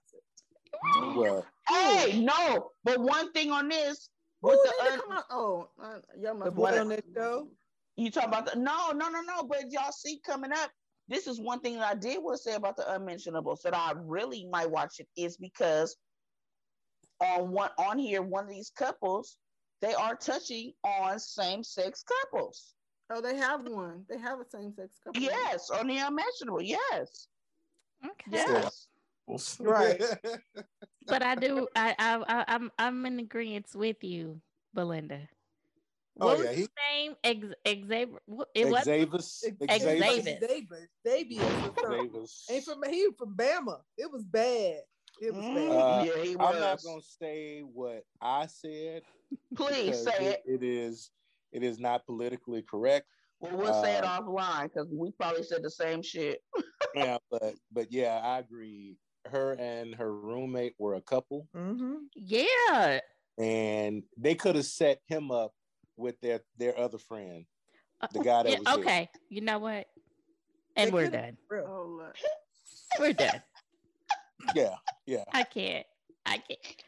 Well, Hey, no. But one thing on this, Who with need the un- come out? Oh, uh, y'all must The boy on that show. you talk about the no, no, no, no. But y'all see coming up, this is one thing that I did want to say about the unmentionables that I really might watch it is because on one on here, one of these couples, they are touching on same-sex couples. Oh, they have one. They have a same-sex couple. Yes, on the unmentionable. Yes, okay. yes. Right. But I do I I, I I'm I'm in agreement with you, Belinda. Oh, was yeah, he- his name? Ex- Xavier. what- It was Xavis. Xavier. Xavis. Davis. Davis. or something. Xavis. Ain't from he from Bama. It was bad. It was Mm, bad. Uh, yeah, he was. I'm not gonna say what I said. Please because say it. It is. It is not politically correct. Well, we'll say it uh, offline because we probably said the same shit. Yeah, but but yeah, I agree. Her and her roommate were a couple, Mm-hmm. yeah. and they could have set him up with their their other friend, Uh, the guy that yeah, was there. okay. You know what? And They we're could've- done. Oh. We're done. Yeah, yeah. I can't. I can't.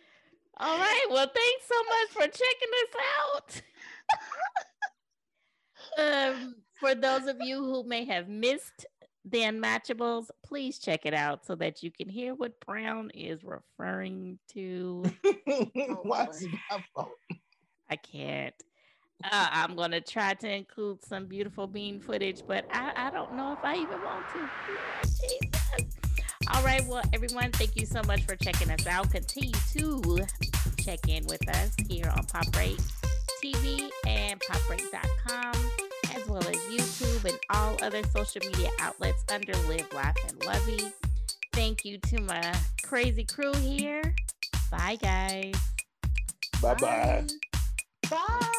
All right. Well, thanks so much for checking us out. um, for those of you who may have missed the Unmatchables, please check it out so that you can hear what Brown is referring to. Why is it my fault? I can't. Uh, I'm gonna try to include some beautiful bean footage, but I, I don't know if I even want to. Jesus. All right, well, everyone, thank you so much for checking us out. Continue to check in with us here on Pop Rate TV and poprate.com, as well as YouTube and all other social media outlets under Live, Laugh, and Lovey. Thank you to my crazy crew here. Bye, guys. Bye bye. Bye.